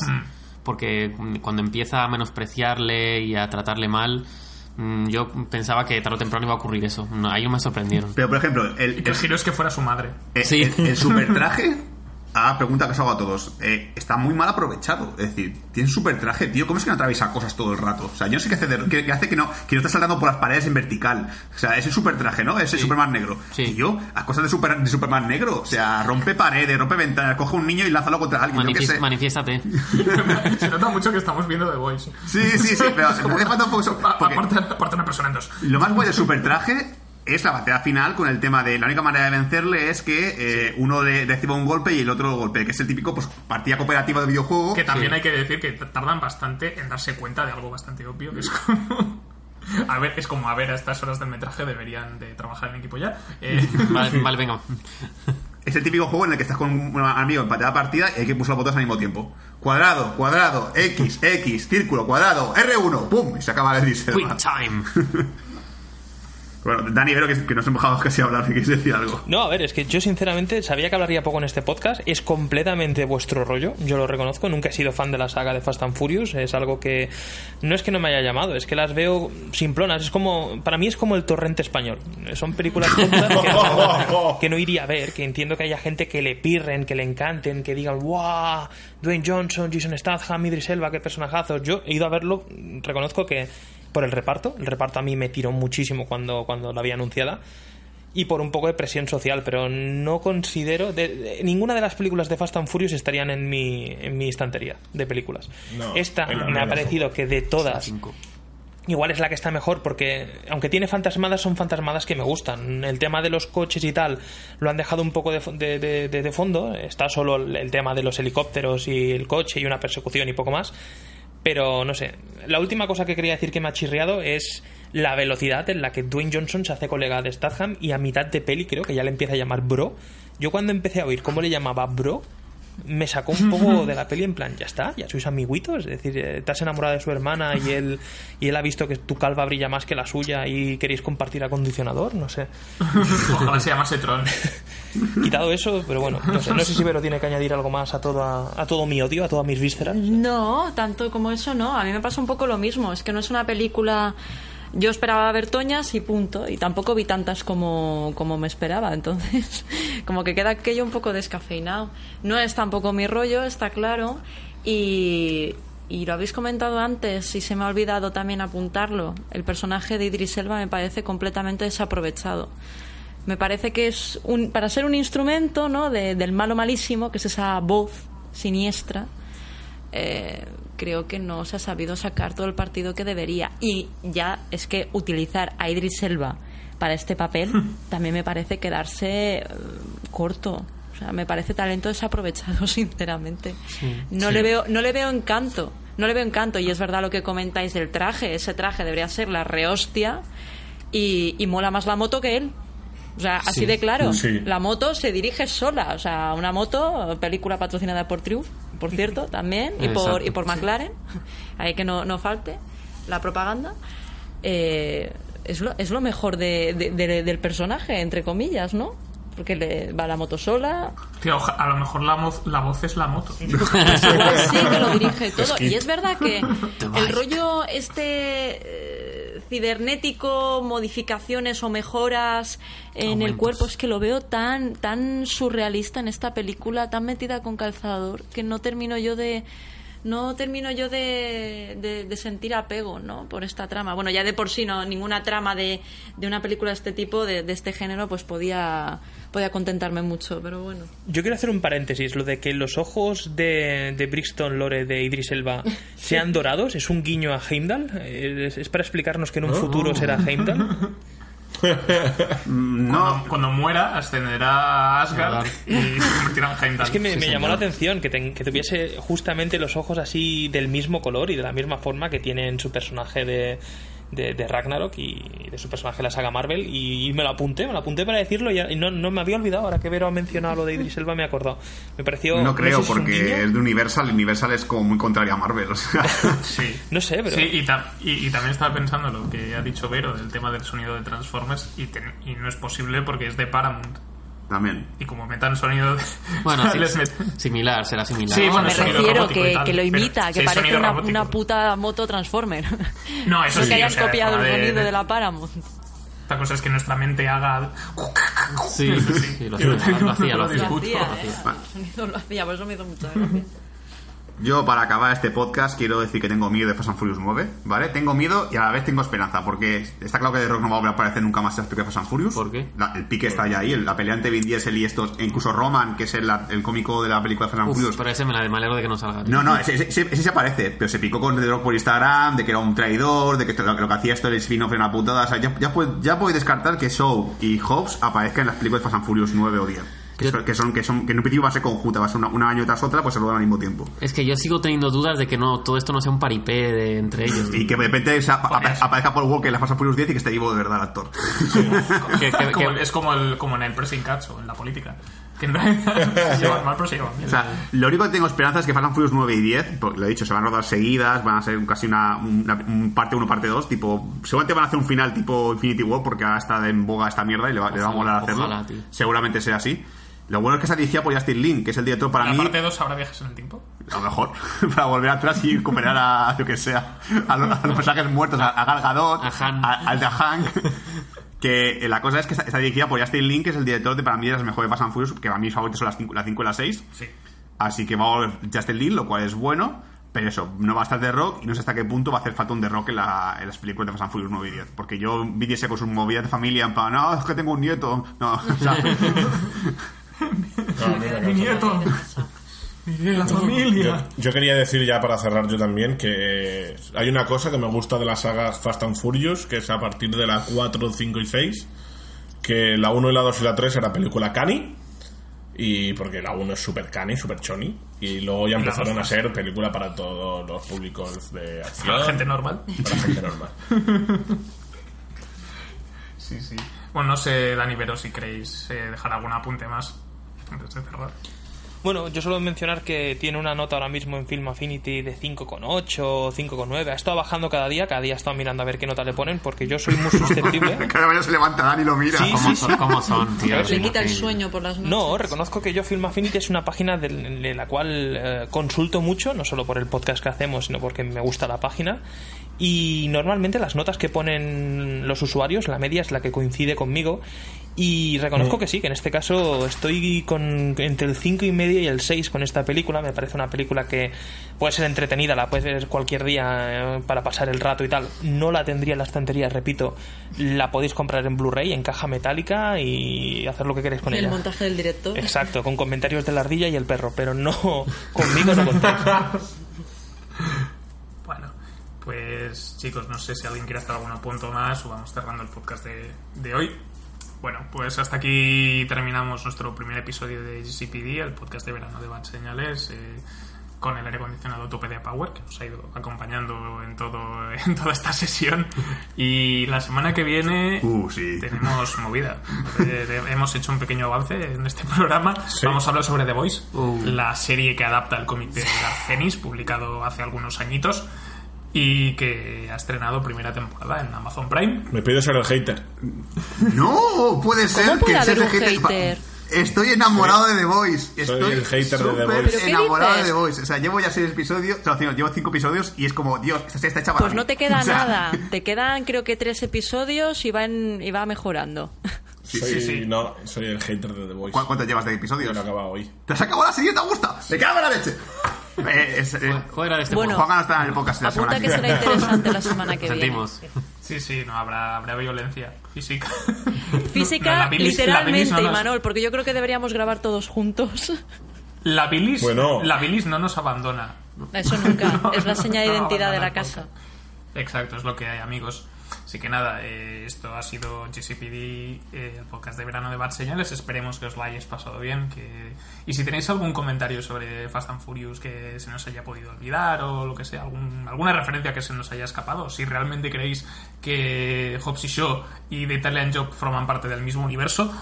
porque mm, cuando empieza a menospreciarle y a tratarle mal, mm, yo pensaba que tarde o temprano iba a ocurrir eso. No, ahí me sorprendieron. Pero, por ejemplo, el, giro es que fuera su madre. el, Sí. el- el supertraje. Ah, pregunta que os hago a todos. Eh, está muy mal aprovechado. Es decir, tiene super traje, tío. ¿Cómo es que no atraviesa cosas todo el rato? O sea, yo no sé qué hace, de- qué- qué hace que no que no está saltando por las paredes en vertical. O sea, ese super traje, ¿no? Ese Superman negro. Sí. Tío, a cosas de, super, de Superman negro. O sea, rompe paredes, rompe ventanas, coge un niño y lánzalo contra alguien. Yo qué Manifies- sé. manifiéstate. Se nota mucho que estamos viendo The Voice. Sí, sí, sí, pero me hace falta un poco porque- Aparte, aparte una persona en dos. Lo más guay del super traje es la batalla final con el tema de la única manera de vencerle es que eh, uno le reciba un golpe y el otro lo golpee, que es el típico pues partida cooperativa de videojuego. Que también hay que decir que tardan bastante en darse cuenta de algo bastante obvio, que es como... A ver, es como, a ver, a estas horas del metraje deberían de trabajar en equipo ya. Eh, Vale, vale, venga. Es el típico juego en el que estás con un amigo en patada partida y hay que pulsar los botones al mismo tiempo. Cuadrado, cuadrado, X, X, círculo, cuadrado, R1, ¡pum! Y se acaba el diseño. Quick time. Bueno, Dani, veo que, que nos hemos dejado casi a hablar, que quieres decir algo. No, a ver, es que yo sinceramente sabía que hablaría poco en este podcast. Es completamente vuestro rollo, yo lo reconozco. Nunca he sido fan de la saga de Fast and Furious. Es algo que no es que no me haya llamado, es que las veo simplonas. Es como, para mí es como el torrente español. Son películas que no, que no iría a ver. Que entiendo que haya gente que le pirren, que le encanten, que digan, ¡wow! Dwayne Johnson, Jason Statham, Idris Elba, qué personajazos. Yo he ido a verlo, reconozco que por el reparto. El reparto a mí me tiró muchísimo cuando, cuando la vi anunciada y por un poco de presión social, pero no considero. de- de- ninguna de las películas de Fast and Furious estarían en mi, en mi estantería de películas. No, Esta me ha parecido que de todas. Igual es la que está mejor porque, aunque tiene fantasmadas, son fantasmadas que me gustan. El tema de los coches y tal lo han dejado un poco de, de- de- de- de fondo. Está solo el, el tema de los helicópteros y el coche y una persecución y poco más. Pero no sé. La última cosa que quería decir que me ha chirriado es la velocidad en la que Dwayne Johnson se hace colega de Statham y a mitad de peli creo que ya le empieza a llamar bro. Yo cuando empecé a oír cómo le llamaba bro, me sacó un poco de la peli en plan, ya está, ya sois amiguitos, es decir, eh, te has enamorado de su hermana y él y él ha visto que tu calva brilla más que la suya y queréis compartir acondicionador, no sé. ojalá se llamase Tron. Quitado eso, pero bueno, no sé, no sé si Vero tiene que añadir algo más a, toda, a todo mi odio, a todas mis vísceras. No, tanto como eso no. A mí me pasa un poco lo mismo. Es que no es una película. Yo esperaba ver Toñas y punto. Y tampoco vi tantas como, como me esperaba. Entonces, como que queda aquello un poco descafeinado. No es tampoco mi rollo, está claro. Y, y lo habéis comentado antes y se me ha olvidado también apuntarlo. El personaje de Idris Elba me parece completamente desaprovechado. Me parece que es un, para ser un instrumento ¿no? de- del malo malísimo, que es esa voz siniestra, eh, creo que no se ha sabido sacar todo el partido que debería. Y ya es que utilizar a Idris Elba para este papel también me parece quedarse eh, corto. O sea, me parece talento desaprovechado, sinceramente. No le veo, no le veo encanto. No le veo encanto. Y es verdad lo que comentáis del traje. Ese traje debería ser la rehostia y, y mola más la moto que él. O sea, así Sí. de claro. La moto se dirige sola. O sea, una moto, película patrocinada por Triumph, por cierto, también, y por, Exacto. y por McLaren. Ahí que no, no falte la propaganda. Eh, es, lo, es lo mejor de- de- de- del personaje, entre comillas, ¿no? Porque le va la moto sola, Tío, a lo mejor la, moz- la voz es la moto. Sí que lo dirige todo. Y es verdad que el rollo este eh, cibernético, modificaciones o mejoras en el cuerpo, es que lo veo tan, tan surrealista en esta película, tan metida con calzador, que no termino yo de no termino yo de, de- de sentir apego ¿no? por esta trama. Bueno, ya de por sí no, ninguna trama de, de una película de este tipo, de, de este género, pues podía, podía contentarme mucho, pero bueno. Yo quiero hacer un paréntesis. Lo de que los ojos de, de Brixton Lore de Idris Elba sean dorados es un guiño a Heimdall. ¿Es, es para explicarnos que en un futuro será Heimdall? No, Cuando, cuando muera, ascenderá a Asgard y se convertirá en Heimdall. Es que me, Sí, me señor. llamó la atención que, que tuviese justamente los ojos así del mismo color y de la misma forma que tiene en su personaje de, de, de Ragnarok y de su personaje de la saga Marvel. Y, me lo apunté, me lo apunté para decirlo y, no, no me había olvidado. Ahora que Vero ha mencionado lo de Idris Elba, me he acordado. Me pareció. no creo, sé si porque es de Universal. Universal es como muy contrario a Marvel. O sea, Sí. No sé, pero. Sí, y, tam- y- y también estaba pensando lo que ha dicho Vero del tema del sonido de Transformers y, ten- y no es posible porque es de Paramount. También. Y como metan sonido. Bueno, sí, les met- similar, será similar. Sí, No, bueno, me refiero que, tal, que lo imita, que sí, parece una, una puta moto Transformer. No, eso sí, que hayan o sea, copiado el sonido de- de la Paramount. Otra cosa es que nuestra mente haga... Sí, sí, sí, lo hacía, lo hacía, lo hacía. Lo hacía, ¿eh? El sonido lo hacía, por eso me hizo mucha gracia. Yo, para acabar este podcast, quiero decir que tengo miedo de Fast and Furious 9, ¿vale? Tengo miedo y a la vez tengo esperanza, porque está claro que The Rock no va a volver a aparecer nunca más en las películas de Fast and Furious. ¿Por qué? La- el pique está ya ahí, el- la pelea entre Vin Diesel y estos, e incluso Roman, que es el, el cómico de la película de Fast and Uf, Furious. pero ese me, la, me alegro de que no salga. No, no, ese, ese, ese se aparece, pero se picó con The Rock por Instagram, de que era un traidor, de que lo, lo que hacía esto el spin-off era una putada. O sea, ya, ya, ya descartar que Show y Hobbs aparezcan en las películas de Fast and Furious 9 o 10. Que, Yo- son, que son, que son, que en un principio va a ser conjunta, va a ser una, una año tras otra, pues se lo dan al mismo tiempo. Es que yo sigo teniendo dudas de que no todo esto no sea un paripé de, entre ellos. Y que de repente se apa- Joder. apa- aparezca Paul Walker en la and Furious 10 y que esté vivo de verdad el actor. Que- que- Como- que- es como, el, como en el pressing catch o en la política. Que en realidad se llevan mal, pero se llevan bien. O sea, lo único que tengo esperanza es que Fast and Furious 9 y 10, porque lo he dicho, se van a rodar seguidas, van a ser casi una, una- un parte 1, parte 2, tipo, seguramente van a hacer un final tipo Infinity War porque ahora está en boga esta mierda y le va, le va a Ojalá, molar hacerlo. ojalá, tío. Seguramente sea así. Lo bueno es que está dirigida por Justin Lin, que es el director para ¿En mí, la parte 2 habrá viajes en el tiempo? a lo mejor, para volver atrás y recuperar a, lo que sea, a los, a los personajes muertos, a, a Gal Gadot, A Han. a- al de Hank. Que eh, la cosa es que está, está dirigida por Justin Lin, que es el director de para mí de las mejores Fast and Furious, que para mí mis favoritos son las 5 las cinco y las 6. Sí. Así que va a volver Justin Lin, lo cual es bueno. Pero eso, no va a estar The Rock y no sé hasta qué punto va a hacer falta un The Rock en, la- en las películas de Fast and Furious 9 y 10. Porque yo vi ese con sus movidas de familia en plan, no, es que tengo un nieto. No, o sea, Me Mi nieto. Miré la familia. Yo, yo quería decir ya para cerrar yo también que hay una cosa que me gusta de la saga Fast and Furious, que es a partir de la 4, 5 y 6, que la 1 y la 2 y la 3 era película cani, y porque la 1 es super cani, super choni, y luego ya empezaron a ser película para todos los públicos de acción. Para la gente normal. Para gente normal. Sí, sí. Bueno, no sé, Dani Vero, si queréis eh, dejar algún apunte más antes de cerrar. Bueno, yo suelo mencionar que tiene una nota ahora mismo en Film Affinity de 5,8 o 5,9. Ha estado bajando cada día, cada día he estado mirando a ver qué nota le ponen, porque yo soy muy susceptible. Cada mañana se levanta Dani y lo mira. Sí, ¿Cómo sí, son? sí. ¿Cómo son, tío? Le quita el sueño por las noches. No, reconozco que yo Film Affinity es una página de, de la cual eh, consulto mucho, no solo por el podcast que hacemos, sino porque me gusta la página. Y normalmente las notas que ponen los usuarios, la media es la que coincide conmigo. Y reconozco que sí, que en este caso estoy con entre el 5 y medio y el 6 con esta película. Me parece una película que puede ser entretenida, la puedes ver cualquier día eh, para pasar el rato y tal. No la tendría en la estantería, repito. La podéis comprar en Blu-ray, en caja metálica y hacer lo que queréis con El ella. montaje del director. Exacto, con comentarios de la ardilla y el perro, pero no conmigo no contáis. Bueno, pues chicos, no sé si alguien quiere hacer algún punto más o vamos cerrando el podcast de, de hoy. Bueno, pues hasta aquí terminamos nuestro primer episodio de GCPD, el podcast de verano de Bad Señales, eh, con el aire acondicionado Autopedia Power, que nos ha ido acompañando en, todo, en toda esta sesión. Y la semana que viene Uh, sí. tenemos movida. Eh, de- hemos hecho un pequeño avance en este programa. Sí. Vamos a hablar sobre The Voice, Uh. la serie que adapta el cómic de Arcenis, publicado hace algunos añitos y que ha estrenado primera temporada en Amazon Prime. Me pido ser el hater. No, puede ser ¿Cómo puede que haber seas un de hater? Estoy enamorado de The Voice. Soy Estoy el hater de The Voice. ¿Pero qué enamorado de? The Voice. O sea, llevo ya seis episodios, o sea, llevo cinco episodios y es como, Dios, esta está hecha Pues no te queda O sea, nada. Te quedan creo que tres episodios y va, en- y va mejorando. Sí, soy, sí, sí. No, soy el hater de The Voice. ¿Cu- ¿Cuánto llevas de Yo episodios? lo he acabado hoy. ¿Te has acabado la serie? ¿Te gusta? ¡Me cago en la leche! Eh, es, eh, de este Bueno, Juan no está en el podcast la semana Apunta que será interesante la semana que viene. Sentimos. Sí, sí, no habrá, habrá violencia física. Física, bilis- la bilis literalmente, no nos- Imanol, porque yo creo que deberíamos grabar todos juntos. La bilis, Bueno. la bilis no nos abandona. Eso nunca. No, es la seña de no identidad de la casa. Exacto, es lo que hay, amigos. Así que nada, eh, esto ha sido GCPD, eh, el podcast de verano de Bad Señales. Esperemos que os lo hayáis pasado bien. Que... Y si tenéis algún comentario sobre Fast and Furious que se nos haya podido olvidar o lo que sea, algún- alguna referencia que se nos haya escapado, si realmente creéis que Hobbs y Shaw y The Italian Job forman parte del mismo universo,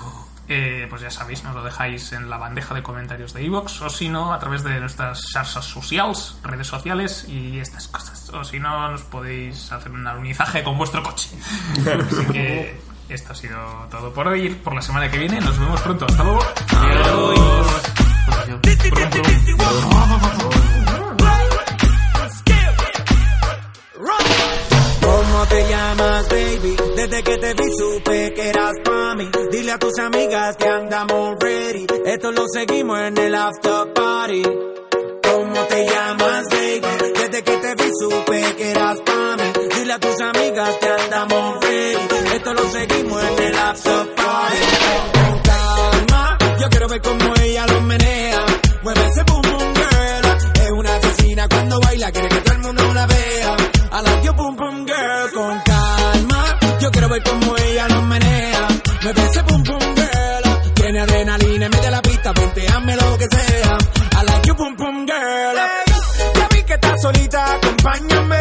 eh, pues ya sabéis, nos lo dejáis en la bandeja de comentarios de iVoox o si no, a través de nuestras redes sociales, redes sociales y estas cosas. O si no, nos podéis hacer un alunizaje con vuestro coche. Así que esto ha sido todo por hoy. Por la semana que viene nos vemos pronto. Hasta luego. ¿Cómo te llamas, baby? Desde que te vi supe que eras pa' mí. Dile a tus amigas que andamos ready. Esto lo seguimos en el after party. ¿Cómo te llamas, baby? Desde que te vi supe que eras pa' mí. Dile a tus amigas que andamos ready. Esto lo seguimos en el after party. Con calma, yo quiero ver cómo ella lo menea. Mueve ese boom boom girl. Es una asesina cuando baila, quiere que todo ponteame lo que sea. I like your boom boom girl. Hey, ya vi que estás solita, acompáñame.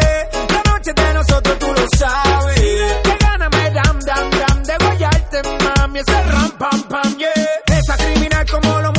La noche de nosotros tú lo sabes. Que gana me dam dam dam de guayarte, mami. Ese ram pam pam, yeah. Esa criminal como lo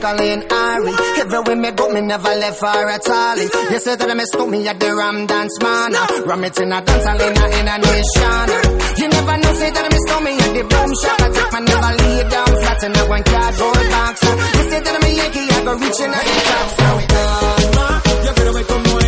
Jacqueline Ari. Everywhere me go, me never left her at all. You said that I miss me at the Ram Dance Man. Ram it in a dance in a, in a nation. You never know, say that I miss me at the boom shop. I take my never lay down flat in a one cardboard box. You said that I'm a Yankee, I go reaching at the top. So it Calma, yo quiero ver cómo